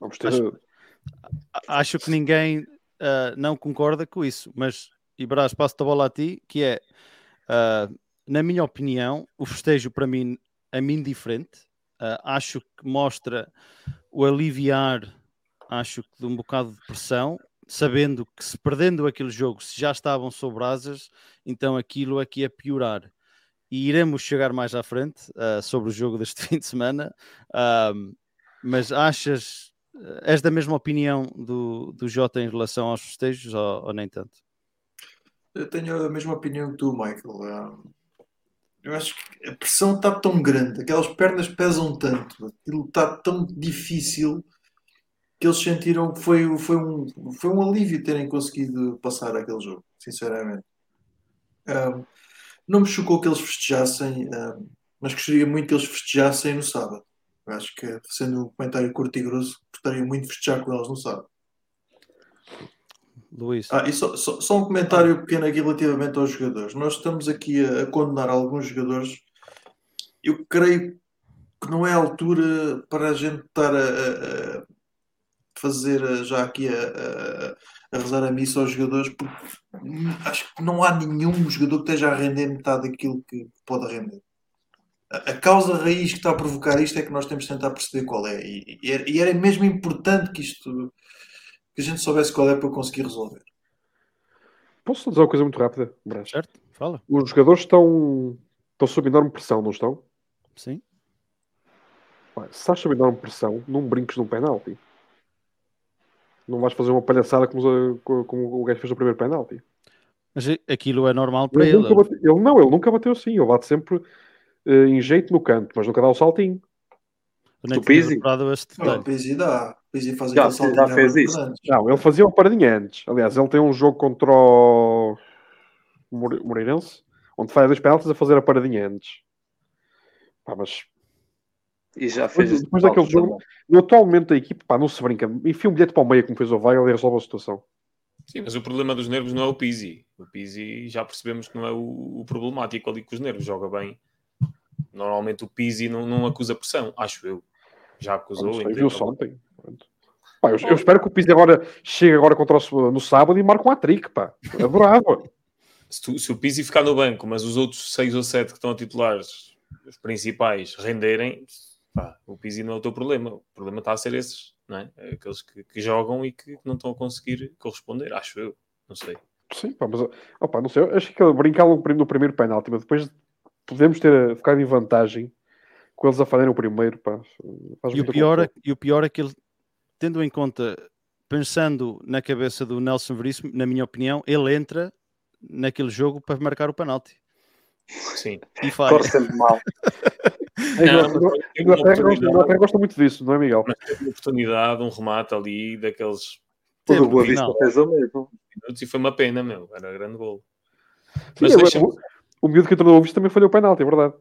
Vamos ter. Acho- A- Acho que ninguém ah, não concorda com isso. Mas, e Brás, passo-te a bola a ti, que é, ah, na minha opinião, o festejo para mim é mim diferente. Acho que mostra o aliviar, acho que de um bocado de pressão, sabendo que se perdendo aquele jogo, se já estavam sobre asas, então aquilo aqui é piorar. E iremos chegar mais à frente ah, sobre o jogo deste fim de semana. Ah, mas achas, és da mesma opinião do, do Jota em relação aos festejos ou, ou nem tanto? Eu tenho a mesma opinião que tu, Michael. Ah, Eu acho que a pressão está tão grande, aquelas pernas pesam tanto, aquilo está tão difícil que eles sentiram que foi, foi, um, foi um alívio terem conseguido passar aquele jogo, sinceramente. Ah, não me chocou que eles festejassem, ah, mas gostaria muito que eles festejassem no sábado. Eu acho que, sendo um comentário curto e grosso, gostaria muito de festejar com eles no sábado. Luís, Ah, e só, só- só um comentário pequeno aqui relativamente aos jogadores. Nós estamos aqui a, a condenar alguns jogadores. Eu creio que não é a altura para a gente estar a- a fazer a- já aqui a, a- a rezar a missa aos jogadores, porque acho que não há nenhum jogador que esteja a render metade daquilo que pode render. A, a causa raiz que está a provocar isto é que nós temos de tentar perceber qual é. E, e era, mesmo importante que isto que a gente soubesse qual é para conseguir resolver. Posso dizer uma coisa muito rápida, Brás? certo? Fala. Os jogadores estão, estão sob enorme pressão, não estão? Sim. Se estás sob enorme pressão, não brinques num penalti. Não vais fazer uma palhaçada como, como- como o gajo fez no primeiro penalti. Mas aquilo é normal para Ele, ele. nunca bate- ele não, ele nunca bateu assim. Ele bate sempre eh, em jeito no canto, mas nunca dá o saltinho. Do tinha Pizzi? Não, o Pizzi dá. O Pizzi faz Já- já fez isso? Não, ele fazia uma paradinha antes. Aliás, ele tem um jogo contra o More- Moreirense, onde faz dois penaltis a fazer a paradinha antes. Pá, mas E já depois, fez. depois daquele jogo, no atual momento da equipe, pá, não se brinca. Enfia um bilhete para o meio, como fez o Weigl, e resolve a situação. Sim, mas o problema dos nervos não é o Pizzi. O Pizzi já percebemos que não é o, o problemático ali com os nervos, joga bem. Normalmente o Pizzi não, não acusa pressão, acho eu. Já acusou. Sei, então- Viu-se ontem. Pá, eu, eu espero que o Pizzi agora chegue agora contra o, no sábado e marque um hat-trick, pá. Adorava. se, tu- se o Pizzi ficar no banco, mas os outros seis ou sete que estão a titulares, os principais, renderem, pá, o Pizzi não é o teu problema. O problema está a ser esses, não é? Aqueles que, que jogam e que não estão a conseguir corresponder, acho eu. Não sei. Sim, pá, mas opa, não sei, eu acho que ele brincar no, prim- no primeiro penalti, mas depois podemos ter ficado em vantagem com eles a falharem o primeiro, pá. Faz E o, pior é, e o pior é que ele, tendo em conta, pensando na cabeça do Nelson Veríssimo, na minha opinião, ele entra naquele jogo para marcar o penalti. Sim. E falha. Corre sempre mal. Inglaterra gosta muito disso, não é, Miguel? Mas teve uma oportunidade, um remate ali daqueles O Teve do no Boa Vista final. fez o mesmo. e foi uma pena, meu. Era grande gol. Sim, Mas agora, deixa-me- o, o miúdo que entrou no Visto também falhou o penalti, é verdade.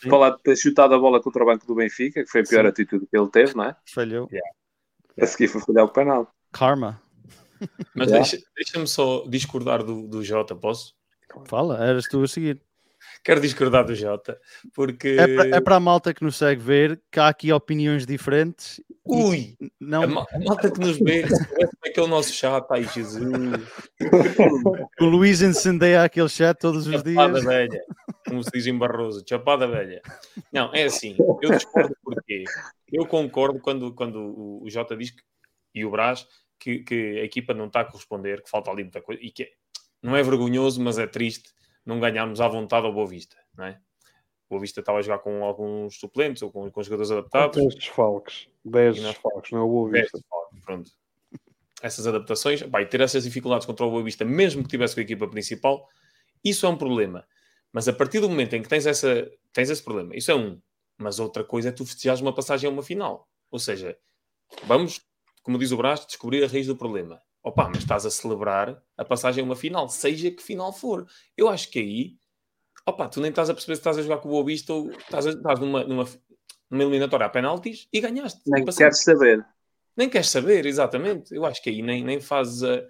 Sim. Falar de ter chutado a bola contra o banco do Benfica, que foi a pior Sim. atitude que ele teve, não é? Falhou. A seguir foi falhar o penal. Karma. Mas deixa- deixa-me só discordar do, do Jota, posso? Fala, eras tu a seguir. Quero discordar do Jota, porque. É para, é para a malta que nos segue ver que há aqui opiniões diferentes. Ui! Não, A, ma- a malta que nos vê, é que é o nosso chat, ai Jesus! o Luís incendeia aquele chat todos os Chapada dias. velha, como se diz em Barroso, chapada velha. Não, é assim, eu discordo porque eu concordo quando, quando o, o Jota diz que, e o Brás que, que a equipa não está a corresponder, que falta ali muita coisa e que é- não é vergonhoso, mas é triste não ganharmos à vontade ao Boa Vista, não é? O Boa Vista estava a jogar com alguns suplentes ou com, com jogadores adaptados. 10 desfalques. 10 E nós- desfalques, não é o Boa Vista. Pronto. Essas adaptações, pá, e ter essas dificuldades contra o Boa Vista, mesmo que tivesse com a equipa principal, isso é um problema. Mas a partir do momento em que tens, essa, tens esse problema, isso é um. Mas outra coisa é tu festejares uma passagem a uma final. Ou seja, vamos, como diz o Brás, descobrir a raiz do problema. Opa, mas estás a celebrar a passagem a uma final, seja que final for. Eu acho que aí, opa, tu nem estás a perceber se estás a jogar com o Boa Vista ou estás, a- estás numa, numa, numa eliminatória a penaltis e ganhaste. Nem Passaste. queres saber. Nem queres saber, exatamente. Eu acho que aí nem, nem fazes a-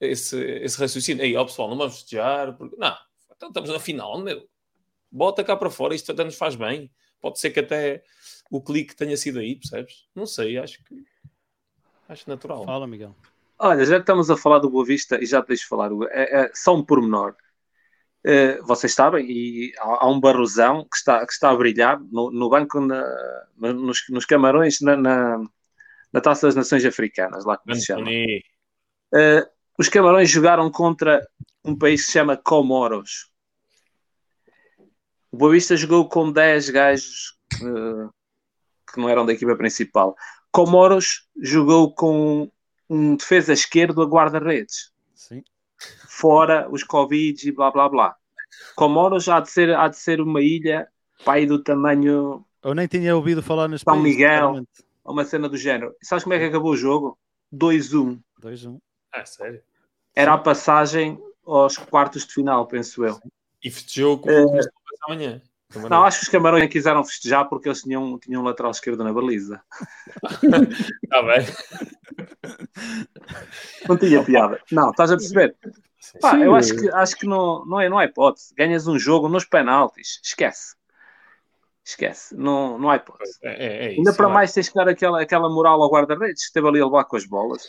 esse, esse raciocínio. Aí, ó pessoal, não vamos festejar. Porque... Não, então estamos na final, meu. Bota cá para fora, isto até nos faz bem. Pode ser que até o clique tenha sido aí, percebes? Não sei, acho que. Acho natural. Fala, Miguel. Olha, já que estamos a falar do Boa Vista, e já te deixo falar, é, é só um pormenor. Eh, vocês sabem, e há, há um barrosão que está, que está a brilhar no, no banco, na- no- nos, nos camarões, na, na, na Taça das Nações Africanas, lá como se chama. Eh, os camarões jogaram contra um país que se chama Comoros. O Boa Vista jogou com 10 gajos eh, que não eram da equipa principal. Comoros jogou com um defesa esquerdo a guarda-redes. Sim. Fora os Covid e blá blá blá. Comoros há de ser, há de ser uma ilha pai do tamanho Eu nem tinha ouvido falar neste São país, Miguel. sinceramente. uma cena do género. E sabes como é que acabou o jogo? 2-1. 2-1. ah, sério. Era a passagem aos quartos de final, penso eu. E festejou com Eh, como se fosse amanhã. Também Não, acho que os camarões quiseram festejar porque eles tinham, tinham um lateral esquerdo na baliza. Está bem. Não tinha piada. Não, estás a perceber? Sim. Pá, Sim, eu acho que, acho que não, não, é, não há hipótese. Ganhas um jogo nos penaltis. Esquece. Esquece. Não, não há hipótese. É, é, é isso. Ainda para eu mais tens que dar aquela, aquela moral ao guarda-redes que esteve ali a levar com as bolas.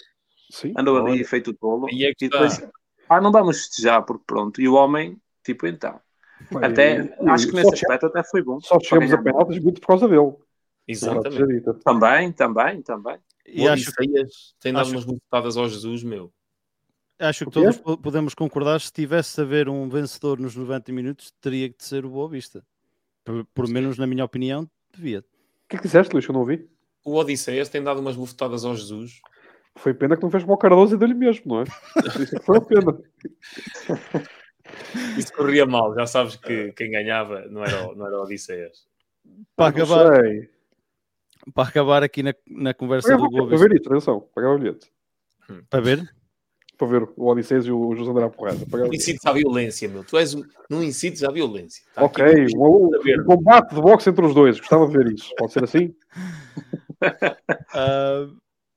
Sim. Andou ali olha, feito tolo. Aí é que E depois, ah, não vamos festejar porque pronto. E o homem, tipo, então. Até, e- acho que nesse aspecto até foi bom. só chegamos a penaltis muito por causa dele. Exatamente. Também, também, também. E Boa, acho, é- tem dado umas bofetadas ao Jesus, meu. acho que O todos po- podemos concordar se tivesse a haver um vencedor nos 90 minutos, teria que ser o Boa Vista. Por, por menos, na minha opinião, devia. que é que disseste, Luís, que eu não ouvi? O Odisseias tem dado umas bufetadas ao Jesus. Foi pena que não fez como o Cardoso e deu-lhe mesmo, não é? Isso é que foi a pena. Isso corria mal, já sabes que quem ganhava não era, o- não era o Odisseias. Para Não acabar, sei. para acabar aqui na, na conversa Pagava do o bilhete Boa para ver isso, atenção. Pagava o bilhete. Para ver? Para ver o Odisseus e o José André porrada. Não incites à violência, meu. Tu és um, não incites à violência. Está aqui Ok, um- um, um combate de boxe entre os dois. Gostava de ver isso. Pode ser assim? Ah,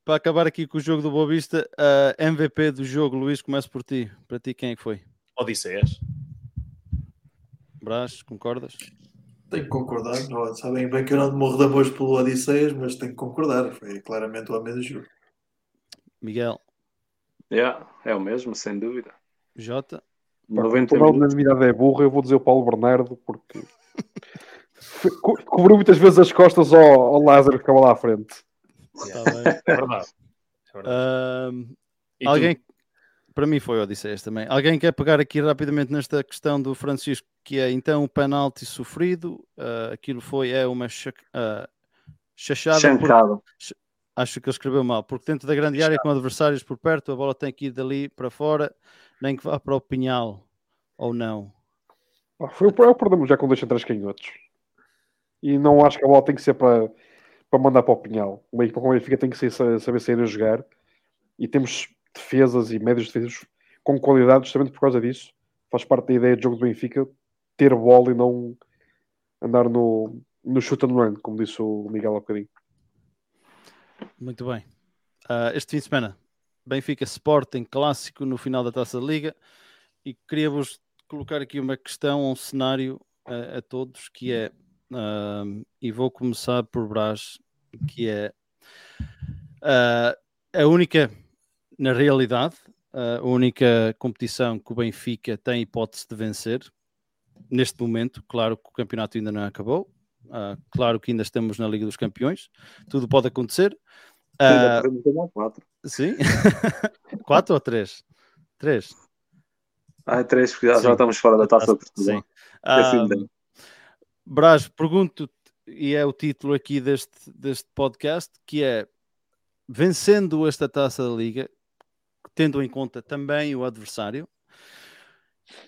para acabar aqui com o jogo do Boa Vista, ah, MVP do jogo, Luís, começo por ti. Para ti, quem é que foi? Odisseias. Brás, concordas? Tenho que concordar. Não, sabem bem que eu não morro de amores pelo Odisseias, mas tenho que concordar. Foi claramente o homem do jogo. Miguel, Yeah, é o mesmo, sem dúvida. Jota, 90 Como a unanimidade é burra, eu vou dizer o Paulo Bernardo, porque co- cobriu muitas vezes as costas ao, ao Lázaro que ficava lá à frente. está bem. É verdade. É verdade. E tu? Para mim foi Odisseias também. Alguém quer pegar aqui rapidamente nesta questão do Francisco, que é então o penalti sofrido, ah, aquilo foi, é uma ah, chachada, por- Chancado. acho que ele escreveu mal, porque dentro da grande área com adversários por perto, a bola tem que ir dali para fora, nem que vá para o pinhal, ou não. Ah, Foi o é o problema já com dois centrais canhotos. E não acho que a bola tem que ser para, para mandar para o Pinhal. Uma equipa como a Benfica tem que ser- saber sair a jogar. E temos defesas e médios defesas com qualidade, justamente por causa disso. Faz parte da ideia de jogo do Benfica ter bola e não andar no, no shoot and run, como disse o Miguel há bocadinho. Muito bem. Ah, este fim de semana, Benfica Sporting clássico no final da Taça da Liga e queria-vos colocar aqui uma questão, um cenário ah, a todos que é, ah, e vou começar por Brás, que é ah, a única, na realidade, a única competição que o Benfica tem hipótese de vencer neste momento, claro que o campeonato ainda não acabou, ah, claro que ainda estamos na Liga dos Campeões, tudo pode acontecer. Ainda Ah, podemos quatro. sim, quatro ou três? Três. Ah, três, porque já, já estamos fora da taça de Portugal. Sim. Assim bem. Brás, pergunto e é o título aqui deste, deste podcast, que é vencendo esta taça da Liga, tendo em conta também o adversário,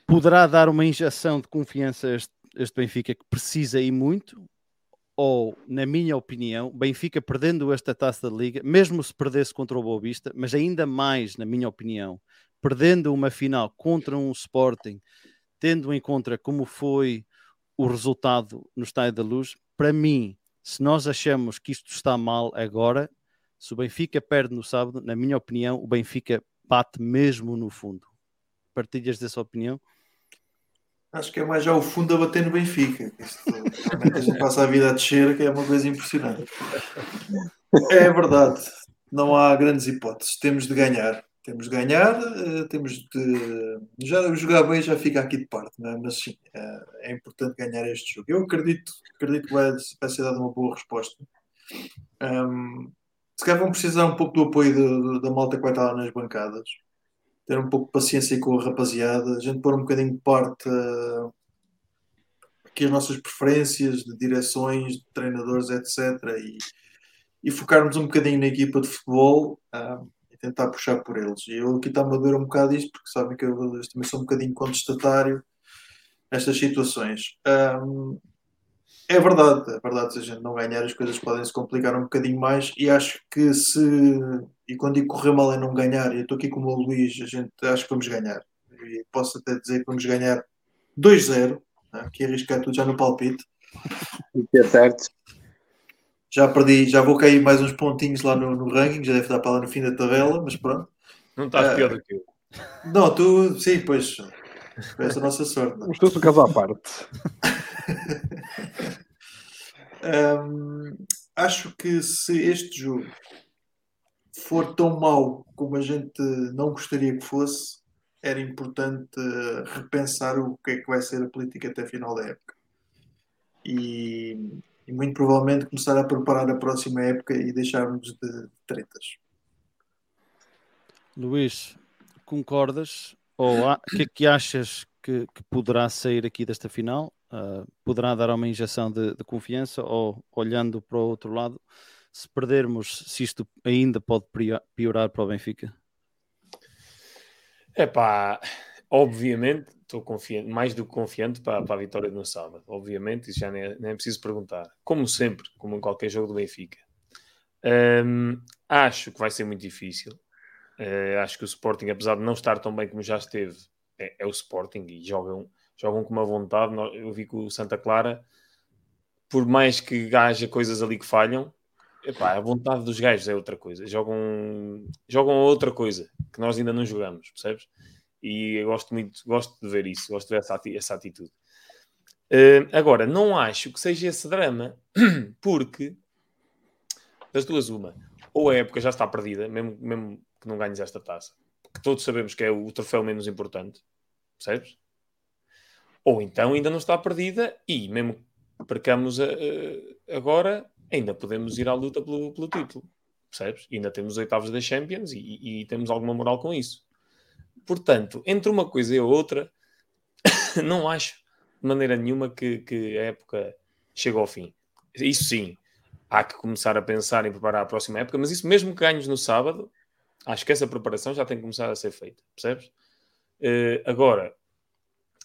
poderá dar uma injeção de confiança a este, este Benfica que precisa e muito, ou, na minha opinião, Benfica perdendo esta taça da Liga, mesmo se perdesse contra o Boa Vista, mas ainda mais, na minha opinião, perdendo uma final contra um Sporting, tendo em conta como foi o resultado no Estádio da Luz, para mim, se nós achamos que isto está mal agora, se o Benfica perde no sábado, na minha opinião, o Benfica bate mesmo no fundo. Partilhas dessa opinião? Acho que é mais já o fundo a bater no Benfica. Realmente a gente passa a vida a descer, que é uma coisa impressionante. É verdade, não há grandes hipóteses. Temos de ganhar. Temos de ganhar, eh, temos de. Já jogar bem já fica aqui de parte, é? mas sim, é, é importante ganhar este jogo. Eu acredito, acredito que vai, vai ser dada uma boa resposta. Ahm, se calhar vão precisar um pouco do apoio de- de- da malta que vai estar lá nas bancadas ter um pouco de paciência com a rapaziada, a gente pôr um bocadinho de parte eh, aqui as nossas preferências de direções, de treinadores, etc. E, e focarmos um bocadinho na equipa de futebol ah, e tentar puxar por eles. E eu aqui está-me a ver um bocado isto, porque sabem que eu, eu também sou um bocadinho contestatário nestas situações. Ahm, é verdade, é verdade, se a gente não ganhar as coisas podem se complicar um bocadinho mais e acho que se, e quando digo correr mal é não ganhar, e eu estou aqui como o Luís, a gente acho que vamos ganhar. E posso até dizer que vamos ganhar 2-0, né, que arriscar tudo já no palpite. Que é certo. Já perdi, já vou cair mais uns pontinhos lá no, no ranking, já deve estar para lá no fim da tabela, mas pronto. Não estás Ah, pior do que eu. Não, tu, sim, pois, essa a nossa sorte. não é? Os dois um caso à parte. Hum, acho que se este jogo for tão mau como a gente não gostaria que fosse, era importante eh, repensar o que é que vai ser a política até a final da época. E, e muito provavelmente começar a preparar a próxima época e deixarmos de tretas. Luís, concordas? Ou o que é que achas que, que poderá sair aqui desta final? Uh, poderá dar uma injeção de, de, confiança ou olhando para o outro lado, se perdermos, se isto ainda pode piorar para o Benfica? É pá, obviamente estou confiante, mais do que confiante para, para a vitória no sábado. Obviamente, isso já nem é, nem é preciso perguntar. Como sempre, como em qualquer jogo do Benfica. Um, acho que vai ser muito difícil. Uh, acho que o Sporting, apesar de não estar tão bem como já esteve, é, é o Sporting e jogam, jogam com uma vontade. Eu vi que o Santa Clara, por mais que haja coisas ali que falham, epá, a vontade dos gajos é outra coisa. Jogam, jogam outra coisa que nós ainda não jogamos, percebes? E eu gosto muito, gosto de ver isso, gosto de ver essa, essa atitude. Uh, agora, não acho que seja esse drama, porque das duas, uma, ou a época já está perdida, mesmo, mesmo que não ganhes esta taça, que todos sabemos que é o troféu menos importante, percebes? Ou então ainda não está perdida e mesmo que percamos uh, agora, ainda podemos ir à luta pelo, pelo título, percebes? Ainda temos oitavos da Champions e, e, temos alguma moral com isso. Portanto, entre uma coisa e a outra, não acho de maneira nenhuma que, que a época chega ao fim. Isso sim, há que começar a pensar em preparar a próxima época, mas isso mesmo que ganhes no sábado, acho que essa preparação já tem que começar a ser feita, percebes? Uh, agora,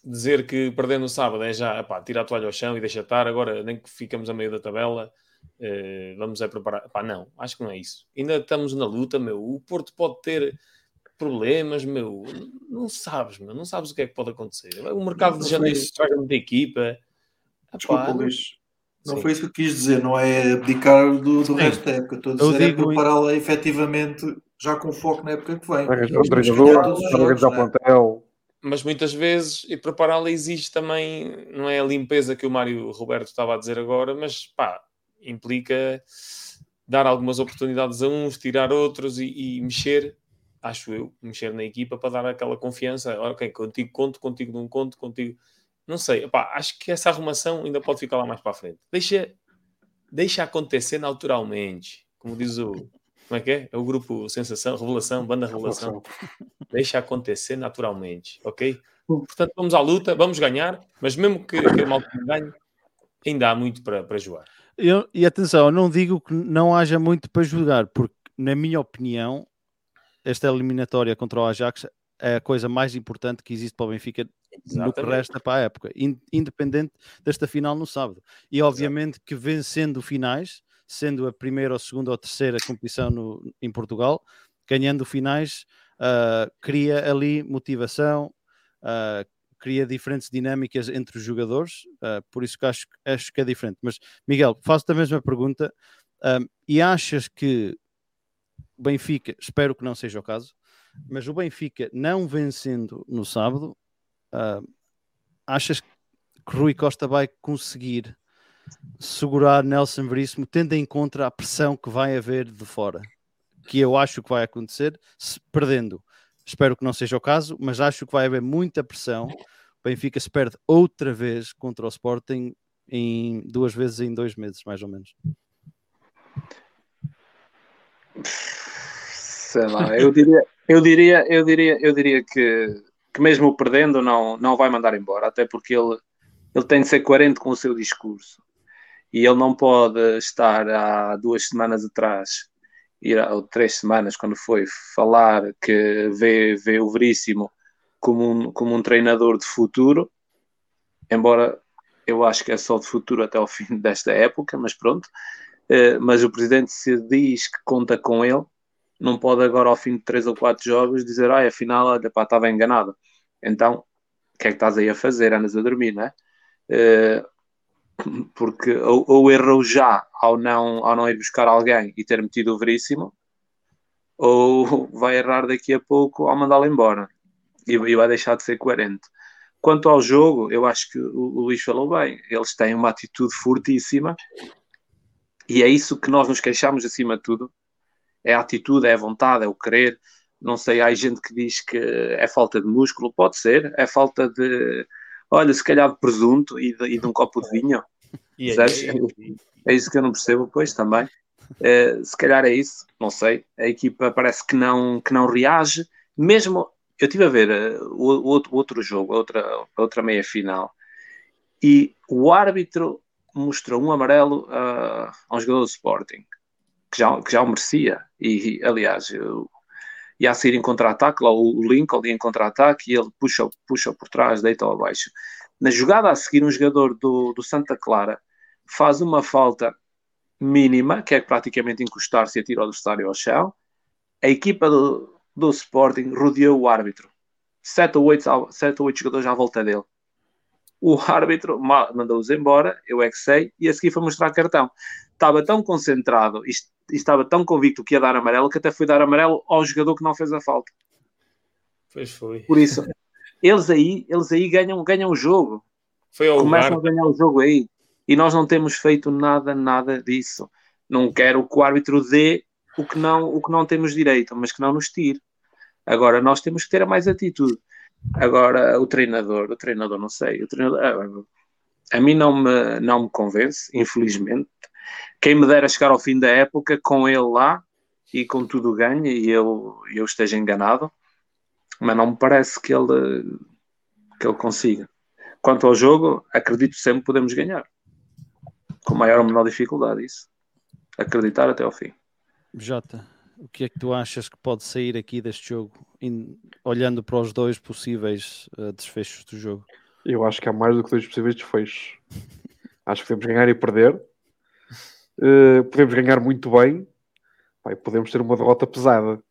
dizer que perder no sábado é já, epá, tira a toalha ao chão e deixa estar, agora nem que ficamos a meio da tabela, uh, vamos a preparar. Epá, não, acho que não é isso. Ainda estamos na luta, meu. O Porto pode ter problemas, meu. Não sabes, meu. Não sabes o que é que pode acontecer. O mercado de janeiro estraga muita equipa. Desculpa, Luís. Não Sim. foi isso que eu quis dizer, não é abdicar do, do resto da época. Estou a dizer é prepará-la efetivamente já com foco na época que vem. Organizar plantel. Mas muitas vezes, e prepará-la exige também, não é a limpeza que o Mário Roberto estava a dizer agora, mas pá, implica dar algumas oportunidades a uns, tirar outros e, e mexer acho eu, mexer na equipa para dar aquela confiança. Ok, contigo conto, contigo não conto, contigo. Não sei, Epá, acho que essa arrumação ainda pode ficar lá mais para a frente. Deixa, deixa acontecer naturalmente. Como diz o. Como é que é? É o grupo Sensação, Revelação, Banda Revelação. Deixa acontecer naturalmente, ok? Portanto, vamos à luta, vamos ganhar, mas mesmo que, que a malta ganhe, ainda há muito para, para jogar. Eu, e atenção, eu não digo que não haja muito para jogar, porque, na minha opinião, esta eliminatória contra o Ajax é a coisa mais importante que existe para o Benfica Exatamente. no que resta para a época, independente desta final no sábado. E obviamente Exato. que vencendo finais, sendo a primeira ou segunda ou terceira competição no, em Portugal, ganhando finais, uh, cria ali motivação, uh, cria diferentes dinâmicas entre os jogadores, uh, por isso que acho, acho que é diferente. Mas, Miguel, faço-te a mesma pergunta, e achas que Benfica, espero que não seja o caso, mas o Benfica não vencendo no sábado, achas que Rui Costa vai conseguir segurar Nelson Veríssimo, tendo em conta a pressão que vai haver de fora? Que eu acho que vai acontecer, se, perdendo. Espero que não seja o caso, mas acho que vai haver muita pressão. O Benfica se perde outra vez contra o Sporting em duas vezes em dois meses, mais ou menos sei lá, eu diria, eu diria, eu diria, eu diria que, que mesmo perdendo não, não vai mandar embora, até porque ele, ele tem de ser coerente com o seu discurso. E ele não pode estar há duas semanas atrás, ou três semanas, quando foi, falar que vê, vê o Veríssimo como um, como um treinador de futuro, embora eu acho que é só de futuro até ao fim desta época, mas pronto. Uh, mas o presidente se diz que conta com ele, não pode agora ao fim de três ou quatro jogos dizer, ah, afinal, olha, pá, estava enganado. Então, o que é que estás aí a fazer? Andas a dormir, não é? Porque ou, ou, errou já ao não, ao não ir buscar alguém e ter metido o veríssimo, ou vai errar daqui a pouco ao mandá-lo embora. E, e, vai deixar de ser coerente. Quanto ao jogo, eu acho que o, o Luís falou bem, eles têm uma atitude fortíssima. E é isso que nós nos queixamos acima de tudo, é a atitude, é a vontade, é o querer. Não sei, há gente que diz que é falta de músculo, pode ser, é falta de, olha, se calhar de presunto e de, e de um copo de vinho. E é, é, isso que eu não percebo, pois também. É, se calhar é isso, não sei. A equipa parece que não, que não reage, mesmo. Eu estive a ver uh, o, o, outro jogo, outra, outra meia final, e o árbitro mostrou um amarelo uh, a um jogador do Sporting que já, que já o merecia. E, aliás, eu, ia a sair em contra-ataque, lá o Lincoln em contra-ataque e ele puxa, puxa por trás, deita-o abaixo. Na jogada a seguir, um jogador do, do Santa Clara faz uma falta mínima, que é praticamente encostar-se e atirar o adversário ao chão. A equipa do, do Sporting rodeou o árbitro. Sete ou oito, sete ou oito jogadores à volta dele. O árbitro mandou-os embora, eu é que sei, e a seguir foi mostrar cartão. Estava tão concentrado e estava tão convicto que ia dar amarelo que até foi dar amarelo ao jogador que não fez a falta. Pois foi. Por isso, eles aí, eles aí ganham, ganham o jogo. Foi ao Começam a ganhar o jogo aí. E nós não temos feito nada, nada disso. Não quero que o árbitro dê o que não, o que não temos direito, mas que não nos tire. Agora, nós temos que ter mais atitude. Agora, o treinador, o treinador, não sei, o treinador, a, a mim não me, não me convence, infelizmente. Quem me dera chegar ao fim da época com ele lá e com tudo ganha e eu, eu esteja enganado, mas não me parece que ele, que ele consiga. Quanto ao jogo, acredito sempre que podemos ganhar. Com maior ou menor dificuldade, isso. Acreditar até ao fim. Jota, o que é que tu achas que pode sair aqui deste jogo, in- olhando para os dois possíveis eh, desfechos do jogo? Eu acho que há mais do que dois possíveis desfechos. Acho que podemos ganhar e perder. Eh, podemos ganhar muito bem. Pá, e podemos ter uma derrota pesada.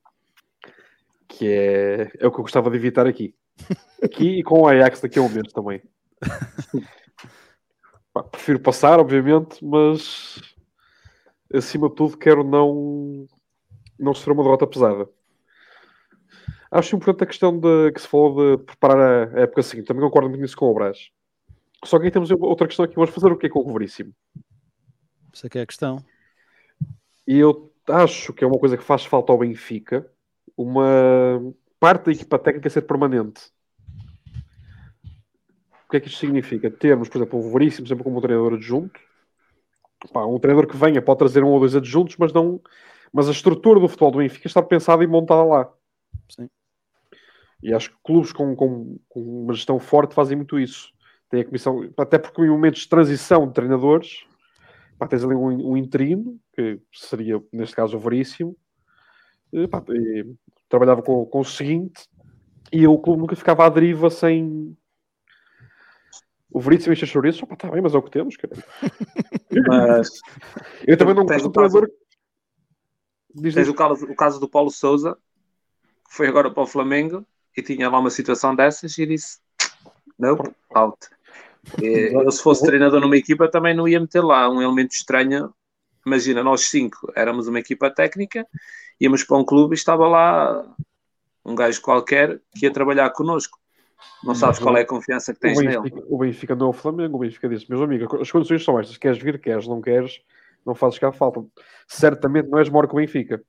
Que é, é o que eu gostava de evitar aqui. Aqui e com o Ajax daqui a um mês também. Pá, prefiro passar, obviamente, mas acima de tudo quero não, não sofrer uma derrota pesada. Acho importante a questão de, que se falou de preparar a época seguinte. Também concordo muito nisso com o Brás. Só que aí temos outra questão aqui. Vamos fazer o que é com o Veríssimo? Essa que é a questão. E eu acho que é uma coisa que faz falta ao Benfica. Uma parte da equipa técnica ser permanente. O que é que isto significa? Termos, por exemplo, o Veríssimo sempre como um treinador adjunto. Pá, um treinador que venha pode trazer um ou dois adjuntos, mas não... Mas a estrutura do futebol do Benfica está pensada e montada lá. Sim. E acho que clubes com, com, com uma gestão forte fazem muito isso. Tem a comissão, até porque em momentos de transição de treinadores, pá, tens ali um, um interino, que seria, neste caso, o Veríssimo, e, pá, e trabalhava com, com o seguinte, e o clube nunca ficava à deriva sem. O Veríssimo enche chouriços, pá, tá bem, mas é o que temos, cara. Mas Eu também não gosto o do treinador. Diz, tens o caso, o caso do Paulo Souza, que foi agora para o Flamengo e tinha lá uma situação dessas e disse: Não, out. E Eu, se fosse treinador numa equipa, também não ia meter lá um elemento estranho. Imagina, nós cinco éramos uma equipa técnica, íamos para um clube e estava lá um gajo qualquer que ia trabalhar connosco. Não sabes qual é a confiança que tens o, nele. Benfica, o Benfica não é o Flamengo, o Benfica disse, meus amigos, as condições são estas, queres vir, queres, não queres, não fazes cá falta. Certamente não és maior que o Benfica.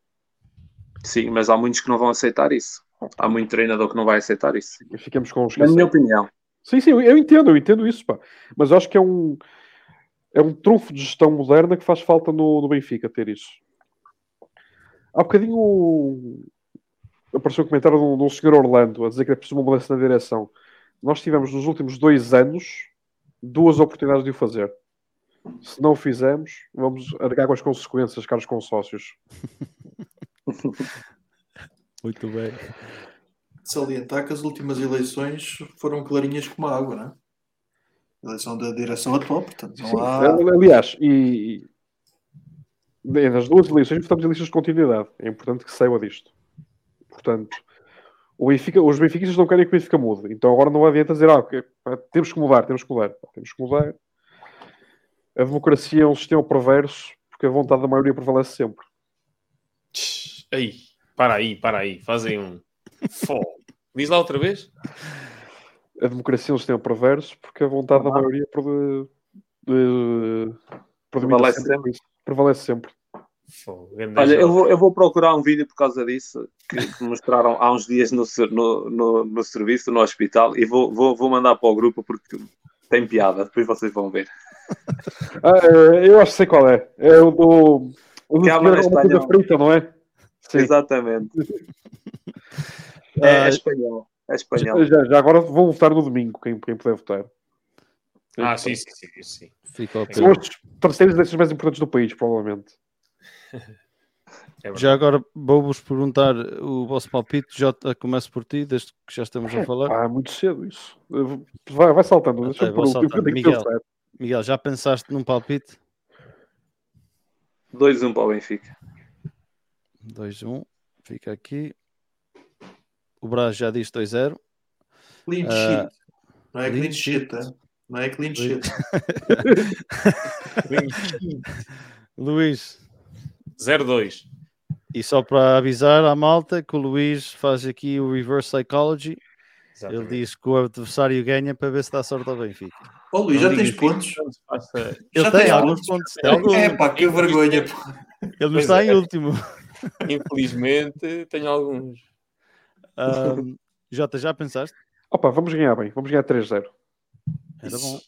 Sim, mas há muitos que não vão aceitar isso. Há muito treinador que não vai aceitar isso. Ficamos com os Na minha opinião. Sim, sim, eu- entendo, eu entendo isso, pá. Mas eu acho que é um é um trunfo de gestão moderna que faz falta no, no Benfica ter isso. Há bocadinho apareceu um comentário de um, senhor Orlando a dizer que é preciso uma mudança na direção. Nós tivemos nos últimos dois anos duas oportunidades de o fazer. Se não o fizermos, vamos arcar com as consequências, caros consócios. Muito bem. Salientar que as últimas eleições foram clarinhas como a água, não é? Eleição da direção atual, portanto, não Sim, há. aliás, e, e nas duas eleições votamos em listas de continuidade. É importante que saiba disto. Portanto, o Benfica, os benfiquistas não querem que o Benfica mude. Então agora não adianta dizer, ah, ok, pá, temos que mudar, temos que mudar. Pá, Temos que mudar. A democracia é um sistema perverso porque a vontade da maioria prevalece sempre. Aí, para aí, para aí. Fazem um. Fó. Diz lá outra vez? A democracia é um sistema perverso porque a vontade da maioria preve- de- Prevalece sempre. Prevalece sempre. Fó. grande Olha, eu vou, eu vou procurar um vídeo por causa disso que, que mostraram há uns dias no, no, no, no serviço, no hospital, e vou, vou, vou mandar para o grupo porque tem piada, depois vocês vão ver. Ah, eh, eu acho que sei qual é. É o do. O do Que com uma coisa frita, não é? Sim. Exatamente. É, Ah, é espanhol. É espanhol. Já, já agora vão votar no domingo, quem, quem puder votar. Ah, sim, sim, sim. sim. Fica São os terceiros desses mais importantes do país, provavelmente. É. Já agora vou-vos perguntar o vosso palpite. Jota, começo por ti, desde que já estamos a falar. Ah, é muito cedo isso. Vai, vai saltando. Ok, Deixa-me vou saltando. Miguel. Miguel, já pensaste num palpite? 2-1 para o Benfica. 2-1, fica aqui. O Brás já diz 2-0. Clean Ah, sheet. Não é clean clean sheet. sheet, é? não é clean Clean- sheet. Luís, 0-2. e só para avisar à malta que o Luís faz aqui o reverse psychology. Ele Exatamente. diz que o adversário ganha para ver se dá sorte ao Benfica. Ó Luís, já tens pontos? Ele Já tem alguns pontos? É pá, que vergonha. Ele não está em é. último. Infelizmente, tenho alguns. Ahm, Jota, já pensaste? Opa, vamos ganhar bem. Vamos ganhar 3-0. Era bom.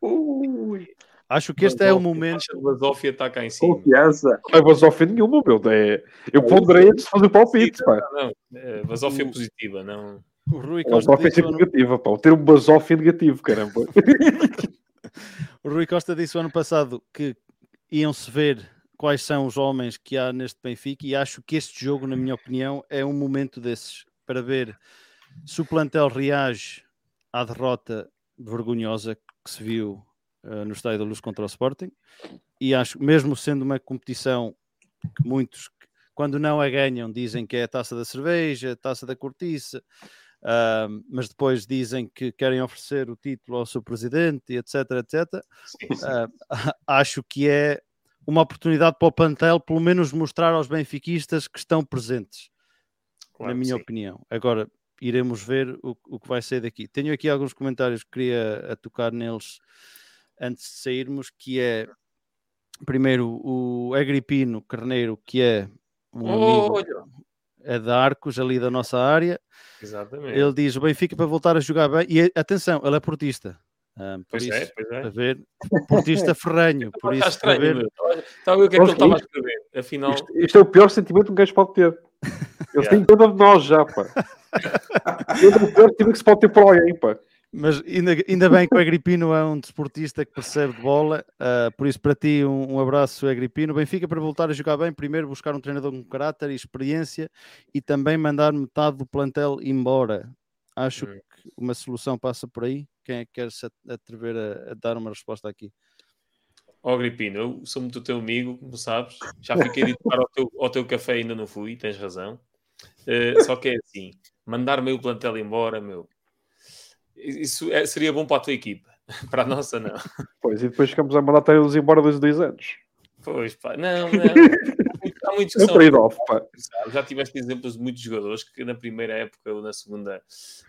Ui, Acho que este é o momento. O Basófia está cá em cima. confiança. Não é basófia nenhuma, meu. É... Eu ponderei antes de fazer o palpite, pá. Não, é, Basófia positiva, não. O Rui A Costa basófia é disse sempre o ano- negativa, pá. O termo basófia é negativo, caramba. o Rui Costa disse o ano passado que iam-se ver quais são os homens que há neste Benfica e acho que este jogo, na minha opinião, é um momento desses para ver se o plantel reage à derrota vergonhosa que se viu eh, no Estádio da Luz contra o Sporting e acho, mesmo sendo uma competição que muitos, quando não a ganham, dizem que é a taça da cerveja, a taça da cortiça, ah, mas depois dizem que querem oferecer o título ao seu presidente, etc, etc. Sim, sim. Ah, acho que é uma oportunidade para o plantel, pelo menos mostrar aos benfiquistas que estão presentes, Claro na minha sim. opinião. Agora iremos ver o, o que vai sair daqui. Tenho aqui alguns comentários que queria a tocar neles antes de sairmos, que é primeiro o Agripino Carneiro, que é um amigo Olha, é da Arcos, ali da nossa área. exatamente. Ele diz o Benfica para voltar a jogar bem. E atenção, ele é portista. Ah, por Pois isso, é, pois é. a ver, portista ferranho. Por Está isso, para estranho, ver. Está a ver o que é que ele estava a escrever. Afinal, Isto, isto é o pior sentimento que um gajo pode ter. Eles Yeah. têm toda de nós já, pá. Este é o pior sentimento que se pode ter por alguém, pá. Mas ainda, ainda bem que o Agripino é um desportista que percebe de bola, ah, por isso para ti um, um abraço Agripino. Benfica para voltar a jogar bem, primeiro buscar um treinador com caráter e experiência e também mandar metade do plantel embora. Acho Hum. que uma solução passa por aí. Quem é que quer se atrever a, a dar uma resposta aqui? ó Gripino, eu sou muito teu amigo, como sabes. Já fiquei de tocar ao teu, ao teu café ainda não fui, tens razão. Eh, só que é assim, mandar meio plantel embora, meu. Isso é- seria bom para a tua equipa. Para a nossa, não. Pois, e depois ficamos a mandar eles embora dois, dois anos. Pois, pá, não, não. Há muitos que É pá. Já tiveste exemplos de muitos jogadores que na primeira época ou na segunda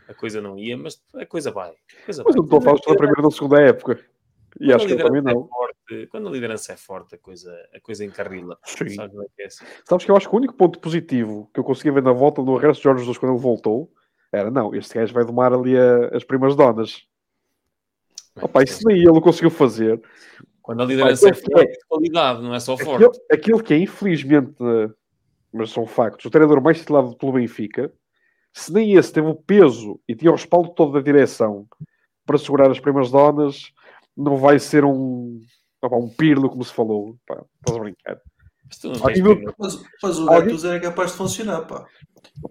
a coisa não ia, mas a coisa vai. A coisa Mas vai. eu estou a falar da primeira e da segunda época. E acho que eu também é não. forte- quando a liderança é forte, a coisa, a coisa encarrila. Sim. Sabes é que é assim? Sabes que eu acho que o único ponto positivo que eu conseguia ver na volta do regresso de Jorge Jesus quando ele voltou era não, este gajo vai domar ali a- as primas donas. Opa, isso nem ele conseguiu fazer. Quando a liderança é aquele- forte, é de qualidade, não é só forte. aquele que é, infelizmente, mas são factos, o treinador mais titulado pelo Benfica, se nem esse teve o peso e tinha o respaldo todo da direção para segurar as primas donas, não vai ser um, opa, um pirlo, como se falou. Pá, estás a brincar. Mas Alguém. Mas, mas o Alguém- Gattuso era capaz de funcionar, pá.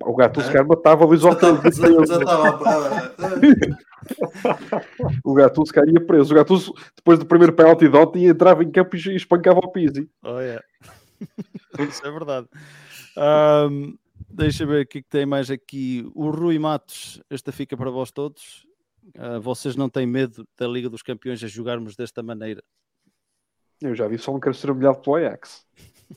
O gato, É? se calhar, matava o Luís Já estava. Ortega. Já, já estava ah, ah, O Gattuso se calhar ia preso. O Gattuso, depois do primeiro penalti de ontem, entrava em campo e espancava o Pizzi. Oh, yeah. Isso é verdade. Ahm, deixa eu ver o que é que tem mais aqui. O Rui Matos, esta fica para vós todos. Ah, vocês não têm medo da Liga dos Campeões a jogarmos desta maneira? Eu já disse, só não quero ser humilhado pelo Ajax.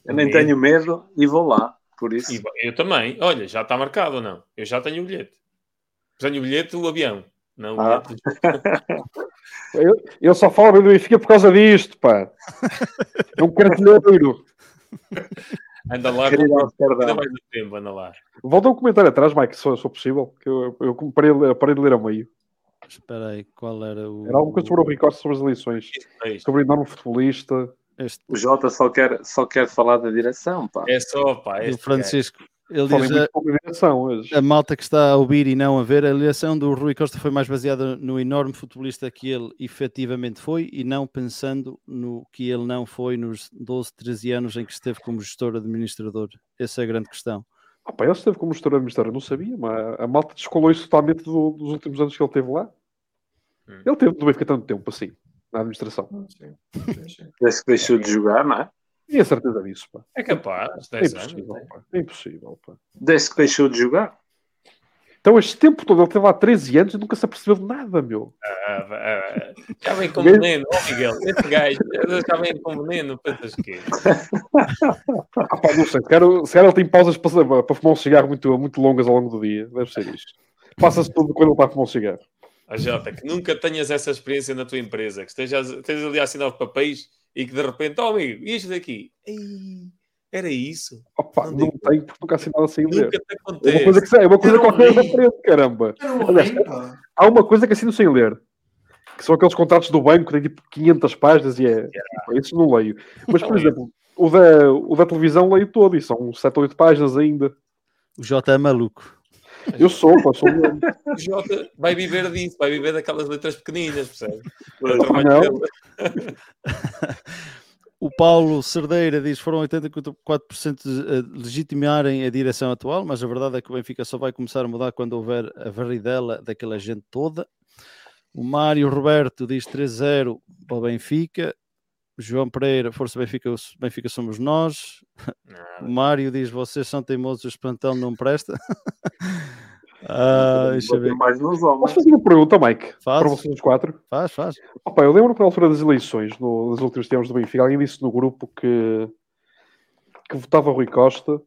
Eu nem tenho medo e vou lá. Por isso, E eu também. Olha, já está marcado ou não? Eu já tenho o bilhete. Tenho o bilhete do avião. Não, o Ah. bilhete Eu, eu só falo bem do Benfica por causa disto, pá. É um cartilheiro. Anda lá, ao ainda mais tempo, anda lá. Volta um comentário atrás, Mike, se for, se for possível. Que eu, eu parei, parei de ler a meio. Espera aí, qual era o. Era alguma coisa sobre o Ricardo sobre as eleições. É. Sobre o enorme futebolista. Este, O Jota só quer, só quer falar da direção, pá. É só, pá. este Francisco. Ele Falem diz, a, pouca direção hoje. a malta que está a ouvir e não a ver, a eleição do Rui Costa foi mais baseada no enorme futebolista que ele efetivamente foi e não pensando no que ele não foi nos 12, 13 anos em que esteve como gestor administrador. Essa é a grande questão. Ah, pá, ele esteve como gestor administrador, eu não sabia, mas a malta descolou isso totalmente do- dos últimos anos que ele teve lá. Hum. Ele teve no Benfica tanto tempo assim, na administração. Sim. Desde que deixou de jogar, não é? Tinha certeza disso, pá. É capaz, É 10 anos. impossível, né? pá. É impossível, pá. Desde que deixou de jogar. Então, este tempo todo, ele teve lá 13 anos e nunca se apercebeu de nada, meu. Ah, ah, já vem com veneno, ó Miguel, esse gajo já vem com veneno, pensas que Ah, pá, não sei. Se calhar, se calhar ele tem pausas para, para fumar um cigarro muito, muito longas ao longo do dia. Deve ser isto. Passa-se tudo quando ele está a fumar um cigarro. A Jota, que nunca tenhas essa experiência na tua empresa, que estejas, estejas ali a assinar papéis e que de repente, oh amigo, e isto daqui? Ei, era isso? Opa, Não não, tem porque nunca assinado sem ler. Nunca te É uma acontece. coisa que, é uma coisa Era qualquer da frente, caramba. Aliás, rei. Há uma coisa que assino sem ler. Que são aqueles contratos do banco que tem tipo 500 páginas e é. Pá, Isso não leio. Mas, por exemplo, o da, o da televisão leio todo e são 7 ou 8 páginas ainda. O Jota é maluco. Eu sou, pá, sou O Jota vai viver disso, vai viver daquelas letras pequeninas, percebe? O Paulo Cerdeira diz que foram 84% de eh, legitimarem a direção atual, mas a verdade é que o Benfica só vai começar a mudar quando houver a varridela daquela gente toda. O Mário Roberto diz 3-0 para o Benfica. João Pereira, Força Benfica, Benfica somos nós. O Mário diz: vocês são teimosos, o espantão não presta. ah, deixa eu ver. Mais nos Posso homens. fazer uma pergunta, Mike? Faz. Para vocês os quatro. Faz, faz. Opa, eu lembro que na altura das eleições, no, nos últimos tempos do Benfica, alguém disse no grupo que, que votava Rui Costa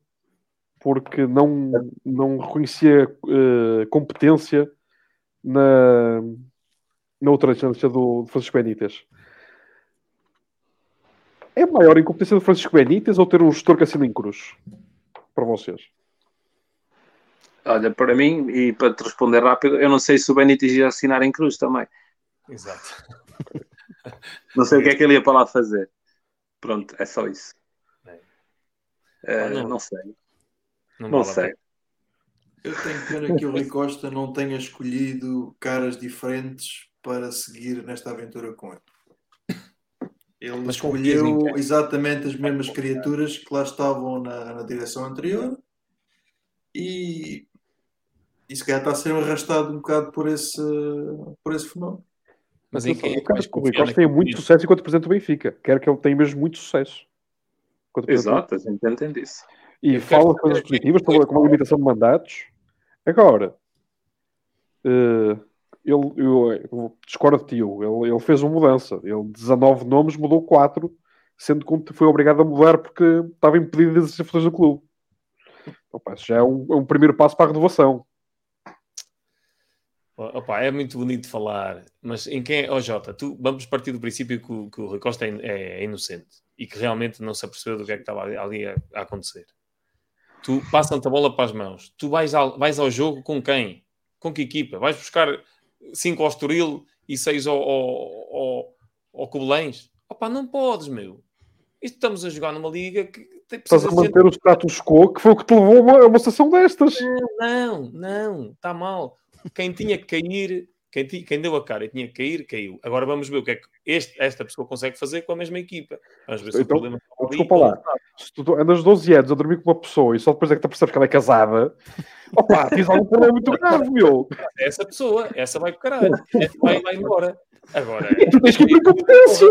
porque não, não reconhecia eh, competência na, na outra instância do, do Francisco Benítez. É maior a incompetência do Francisco Benítez ou ter um gestor que assina em cruz? Para vocês. Olha, para mim, e para te responder rápido, eu não sei se o Benítez ia assinar em cruz também. Exato. Não sei o que é que ele ia para lá fazer. Pronto, é só isso. É. Eh, Ah, não. não sei. Não, Não sei. Eu tenho pena que o Rui Costa não tenha escolhido caras diferentes para seguir nesta aventura com ele. Ele Mas escolheu exatamente as mesmas criaturas que lá estavam na, na direção anterior e, e se calhar está a ser arrastado um bocado por esse, por esse fenómeno. Mas em quem é o que vais que o Rui confiar Costa tem muito menino? sucesso enquanto presidente do Benfica. Quero que ele tenha mesmo muito sucesso. Exato, a gente entende isso. e Eu fala coisas positivas, como a limitação de mandatos. Agora, eh, ele, eu, eu discordo de ti, ele, ele fez uma mudança. Ele, 19 nomes, mudou 4, sendo que foi obrigado a mudar porque estava impedido de exercer funções do clube. Então, pá, já é um, é um primeiro passo para a renovação. Opa, é muito bonito falar, mas em quem é? Oh, Jota, tu, vamos partir do princípio que o, que o Rui Costa é, é- é inocente e que realmente não se apercebeu do que é que estava ali, a, a acontecer. Tu passam-te a bola para as mãos. Tu vais ao, vais ao jogo com quem? Com que equipa? Vais buscar 5 ao Estoril e 6 ao, ao, ao, ao Cobelães? Opa, não podes, meu. Isto estamos a jogar numa liga que tem, Estás a de gente manter o status quo, que foi o que te levou a uma, a uma situação destas. não, não, está mal. Quem tinha que cair, quem, quem deu a cara e tinha que cair, caiu. Agora vamos ver o que é que este- esta pessoa consegue fazer com a mesma equipa. Vamos ver se Então, o problema está ali Desculpa lá. Se tu andas 12 anos a dormir com uma pessoa e só depois é que te percebes que ela é casada, opa, tens algum problema muito grave, meu. É Essa pessoa, essa vai para caralho. Essa vai, vai embora. Agora, Tu tens que ir competência.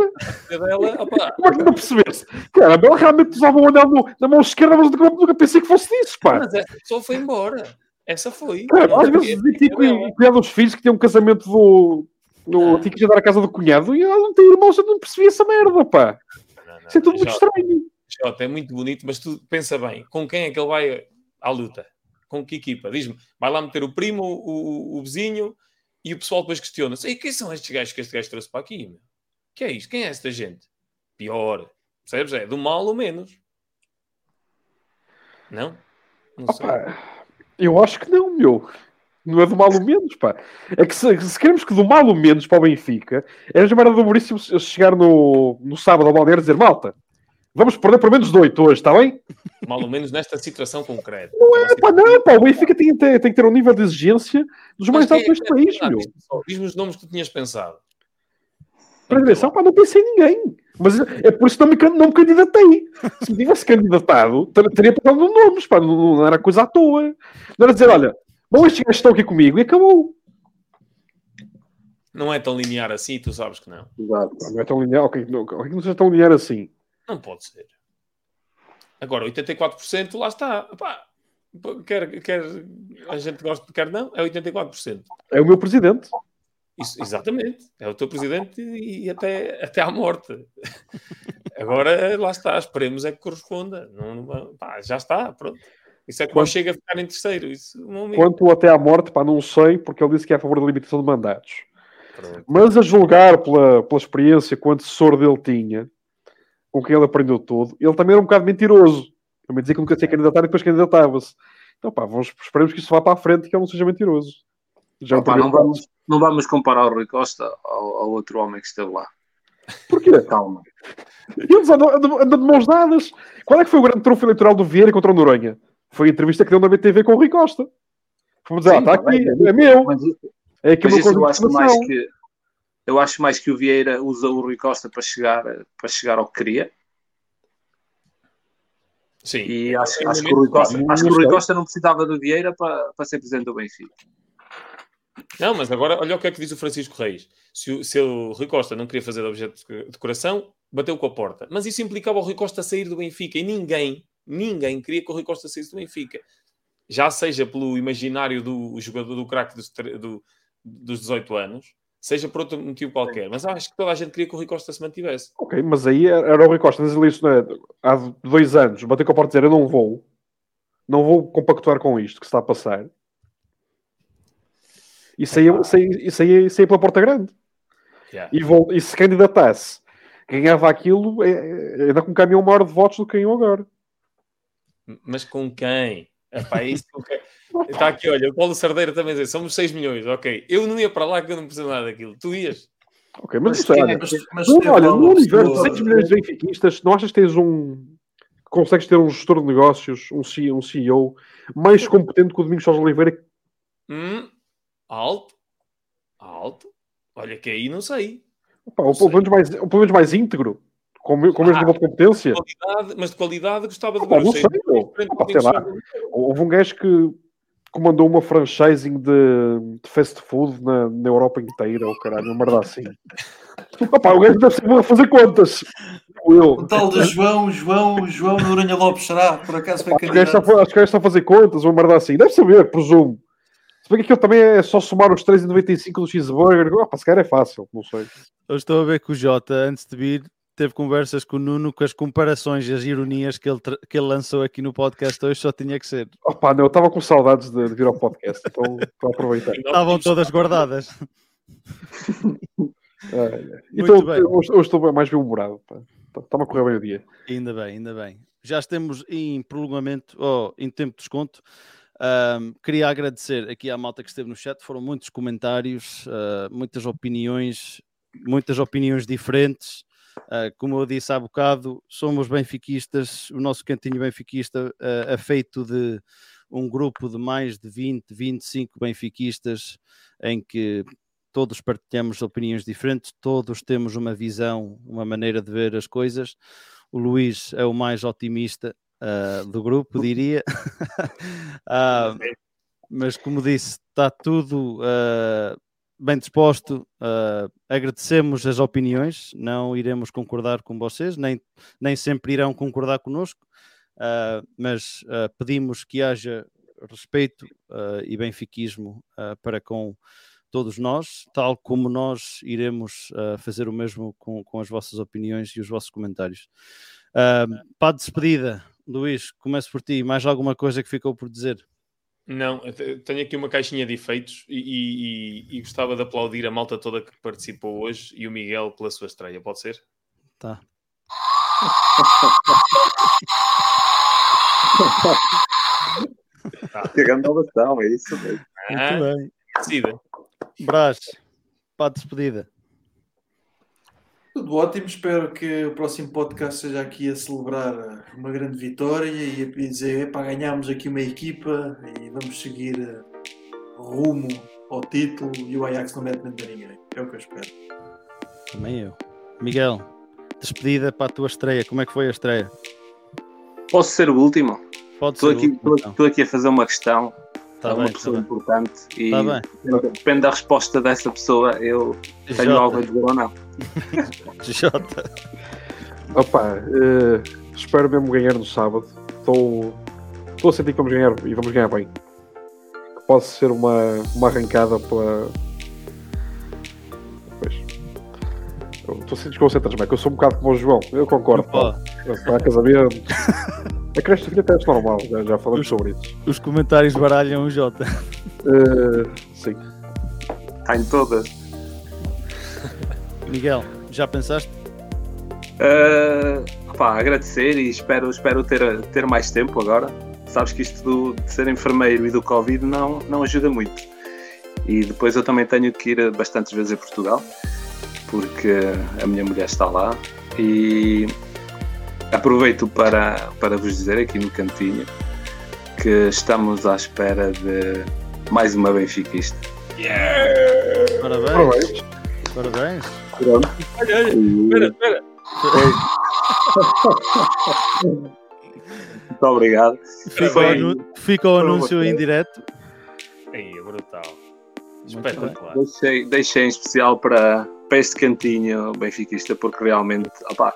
a dela, opá, Como é que não percebeste? Caramba, ela realmente usava o anel na mão esquerda, mas nunca pensei que fosse disso, pá. mas essa pessoa foi embora. Essa foi. Cara, às vezes é- é dela. cuidado dos filhos que tinham um casamento do. No, Ah. tinha que ir à casa do cunhado e ela não tem irmãos, eu não percebi essa merda, pá. Não, não, Isso é tudo muito Jota, estranho. Jota, é muito bonito, mas tu pensa bem, com quem é que ele vai à luta? Com que equipa? Diz-me, vai lá meter o primo, o, o, vizinho, e o pessoal depois questiona-se: "Ei, quem são estes gajos que este gajo trouxe para aqui? Meu? Que é isto? Quem é esta gente? Pior. Percebes? É do mal ou menos. Não? Não sei. Eu acho que não, meu. Não é do mal ou menos, pá. É que se, se queremos que do mal ou menos para o Benfica, é a merda do Maurício chegar no, no sábado ao balneário e dizer: malta, vamos perder por menos de 8 hoje, está bem? Mal ou menos nesta situação concreta. Não é, pá, não, pá, o Benfica tem, tem, tem que ter um nível de exigência dos mais quem altos é deste país, meu. Diz-me os nomes que tu tinhas pensado. Para a direção, pá, não pensei em ninguém. Mas é por isso que não me, can- não me candidatei. Se me tivesse candidatado, ter- teria pensado no nomes, pá, não, não era coisa à toa. Não era dizer, olha, bom, estes gajos estão aqui comigo e acabou. Não é tão linear assim, tu sabes que não. Exato. Não é tão linear, ok, não, ok, não seja tão linear assim. Não pode ser. Agora, 84% lá está. Pá, quer, quer a gente gosta, quer não, é 84%. É o meu presidente. Isso, exatamente. É o teu presidente e, e até, até à morte. Agora, lá está. Esperemos é que corresponda. Não, não- pá, já está, pronto. Isso é que não Quanto- chega a ficar em terceiro. Isso. Quanto até à morte, pá, não sei, porque ele disse que é a favor da limitação de mandatos. Pronto. Mas a julgar pela, pela experiência que o antecessor dele tinha, com quem ele aprendeu tudo, ele também era um bocado mentiroso. Também dizia que nunca se ia candidatar e depois candidatava-se. Então, pá, vamos, esperemos que isso vá para a frente e que ele não seja mentiroso. Já é um Opa, não, vamos, não vamos comparar o Rui Costa ao, ao outro homem que esteve lá. Porquê? Calma. Eles andam, andam, andam de mãos dadas. Qual é que foi o grande trunfo eleitoral do Vieira contra o Noronha? Foi a entrevista que deu na BTV com o Rui Costa. Vamos dizer, ah, Sim, está tá aqui, bem. é meu. Mas, É aqui mas isso eu acho mais que eu acho mais que o Vieira usa o Rui Costa para chegar, para chegar ao que queria. Sim. E acho, acho que o Costa, acho que o Rui Costa não precisava do Vieira para, para ser presidente do Benfica. Não, mas agora olha o que é que diz o Francisco Reis. Se o, se o Rui Costa não queria fazer objeto de decoração, bateu com a porta. Mas isso implicava o Rui Costa sair do Benfica e ninguém, ninguém queria que o Rui Costa saísse do Benfica. Já seja pelo imaginário do jogador do craque dos, do- dos 18 anos, seja por outro motivo qualquer. Mas acho que toda a gente queria que o Rui Costa se mantivesse. Ok, mas aí era o Rui Costa nas eleições né, há dois anos, bateu com a porta e dizer eu não vou, não vou compactuar com isto que está a passar. E saía, saía, e saía, saía pela porta grande. Yeah. E, vol- e se candidatasse, ganhava aquilo, é, é, ainda com um caminhão maior de votos do que ganhou agora. Mas com quem? Epá, é isso que eu quero. Está aqui, olha, o Paulo Sardeira também diz, somos 6 milhões, ok. Eu não ia para lá que eu não preciso nada daquilo. Tu ias? Ok, mas, Mas olha, é Mas, mas não, olha, no universo de pessoa- 6 milhões de benfiquistas, não achas que tens um. que consegues ter um gestor de negócios, um CEO, um CEO mais competente que o Domingos Sousa Oliveira? Hum, alto, alto. Olha que aí não sei. Pá, ou, pelo menos mais, ou pelo menos mais íntegro, com, o com o mesmo Ah, nível de competência. Qualidade, mas de qualidade gostava de ver. não o sei, sei. Houve um gajo que comandou uma franchising de, de fast food na, na Europa inteira, ou caralho, uma merda assim. Opa, o gajo deve ser a fazer contas. Eu. O tal de João, João, João Noronha Lopes será? Por acaso foi Acho que o gajo está, candidato? a- acho que o gajo está a fazer contas, uma merda assim. Deve saber, presumo. Se bem que aquilo também é só somar os 3,95 do cheeseburger. Opa, se calhar é fácil, não sei. Eu estou a ver que o Jota, antes de vir, teve conversas com o Nuno com as comparações e as ironias que ele, que ele lançou aqui no podcast hoje, só tinha que ser. Opa, não, eu estava com saudades de, de vir ao podcast, então estou a aproveitar. Estavam todas guardadas. É, Muito então, bem. hoje, hoje estou mais bem-humorado. pá. Está-me a correr bem o dia. Ainda bem, ainda bem. Já estamos em prolongamento, ou em tempo de desconto. Ahm, queria agradecer aqui à malta que esteve no chat. Foram muitos comentários, ah, muitas opiniões, muitas opiniões diferentes. Ah, como eu disse há bocado, somos benfiquistas. O nosso cantinho benfiquista ah, é feito de um grupo de mais de 20, 25 benfiquistas em que todos partilhamos opiniões diferentes, todos temos uma visão, uma maneira de ver as coisas. O Luís é o mais otimista ah, do grupo, diria. Ah, mas como disse, está tudo ah, bem disposto. agradecemos as opiniões, não iremos concordar com vocês, nem, nem sempre irão concordar connosco, mas pedimos que haja respeito e benfiquismo para com todos nós, tal como nós iremos ah, fazer o mesmo com, com as vossas opiniões e os vossos comentários. Ah, para a despedida, Luís, começo por ti. Mais alguma coisa que ficou por dizer? Não, tenho aqui uma caixinha de efeitos e, e- e- gostava de aplaudir a malta toda que participou hoje e o Miguel pela sua estreia, pode ser? Tá. Que grande inovação, é isso mesmo. Ah, Muito bem. decida. Brás, para a despedida. Tudo ótimo, espero que o próximo podcast seja aqui a celebrar uma grande vitória e a dizer, para ganharmos aqui uma equipa e vamos seguir eh, rumo ao título e o Ajax não mete medo a ninguém. É o que eu espero. Também eu. Miguel, despedida para a tua estreia. Como é que foi a estreia? Posso ser o último? Pode Estou ser. aqui, o último, estou- estou aqui a fazer uma questão Tá a uma bem, pessoa tá bem. importante e Tá bem. depende da resposta dessa pessoa, eu tenho algo a Jota, dizer ou não. Jota. Opa, eh, espero mesmo ganhar no sábado. Estou, estou a sentir que vamos ganhar e vamos ganhar bem. Que pode ser uma, uma arrancada para. Pois. Estou a sentir desconcentras, mas eu sou um bocado como o João. Eu concordo. Pá. Para casamento. A creche de até é normal, já, já falamos sobre isso. os comentários baralham o Jota. Eh, sim. Está em todas. Miguel, já pensaste? Uh, pá, agradecer e espero, espero ter, ter mais tempo agora. Sabes que isto do- de ser enfermeiro e do Covid não, não ajuda muito. E depois eu também tenho que ir bastantes vezes a Portugal, porque a minha mulher está lá. E aproveito para, para vos dizer aqui no cantinho que estamos à espera de mais uma benfiquista. Parabéns. Parabéns. Pronto. Olha, olha, espera, espera. Muito obrigado. Fica, o, anu- fica o anúncio em direto. Aí, é brutal. Espetacular. Deixei, deixei em especial para, para este cantinho benfiquista, porque realmente opá,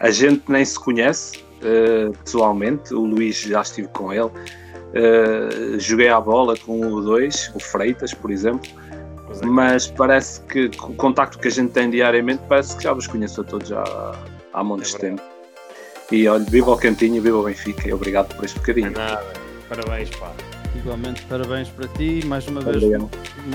a gente nem se conhece eh, pessoalmente. O Luís já estive com ele. Eh, joguei à bola com o 2, o Freitas, por exemplo. Pois é. Mas parece que o contacto que a gente tem diariamente, parece que já vos conheço a todos já há montes É de tempo. E olha, viva o cantinho, viva o Benfica e obrigado por este É bocadinho. nada. Parabéns, pá. Igualmente, parabéns para ti. Mais uma vez, Obrigado.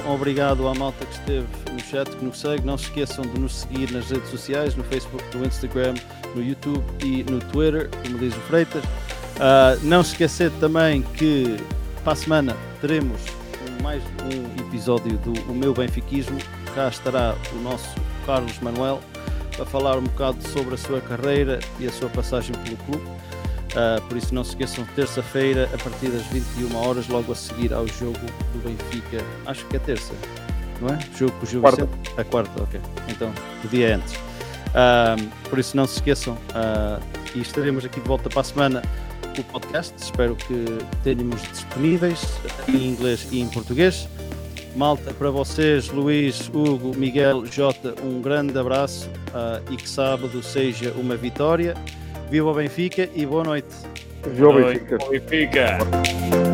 um obrigado à malta que esteve no chat, que nos segue. Não se esqueçam de nos seguir nas redes sociais, no Facebook, no Instagram, no YouTube e no Twitter, como diz o Freitas. Ah, não se esquecer também que para a semana teremos mais um episódio do O Meu Benfiquismo. Cá estará o nosso Carlos Manuel para falar um bocado sobre a sua carreira e a sua passagem pelo clube. Uh, por isso não se esqueçam, terça-feira, a partir das 21 horas, logo a seguir ao jogo do Benfica. Acho que é terça, não é? Jogo com o Gil Quarta. Vicente? A quarta, ok. Então, o dia antes. Um, por isso não se esqueçam uh, e estaremos aqui de volta para a semana o podcast. Espero que tenhamos disponíveis em inglês e em português. Malta, para vocês, Luís, Hugo, Miguel, Jota, um grande abraço uh, e que sábado seja uma vitória. Viva o Benfica e boa noite. Viu o Boa noite, Benfica. Benfica.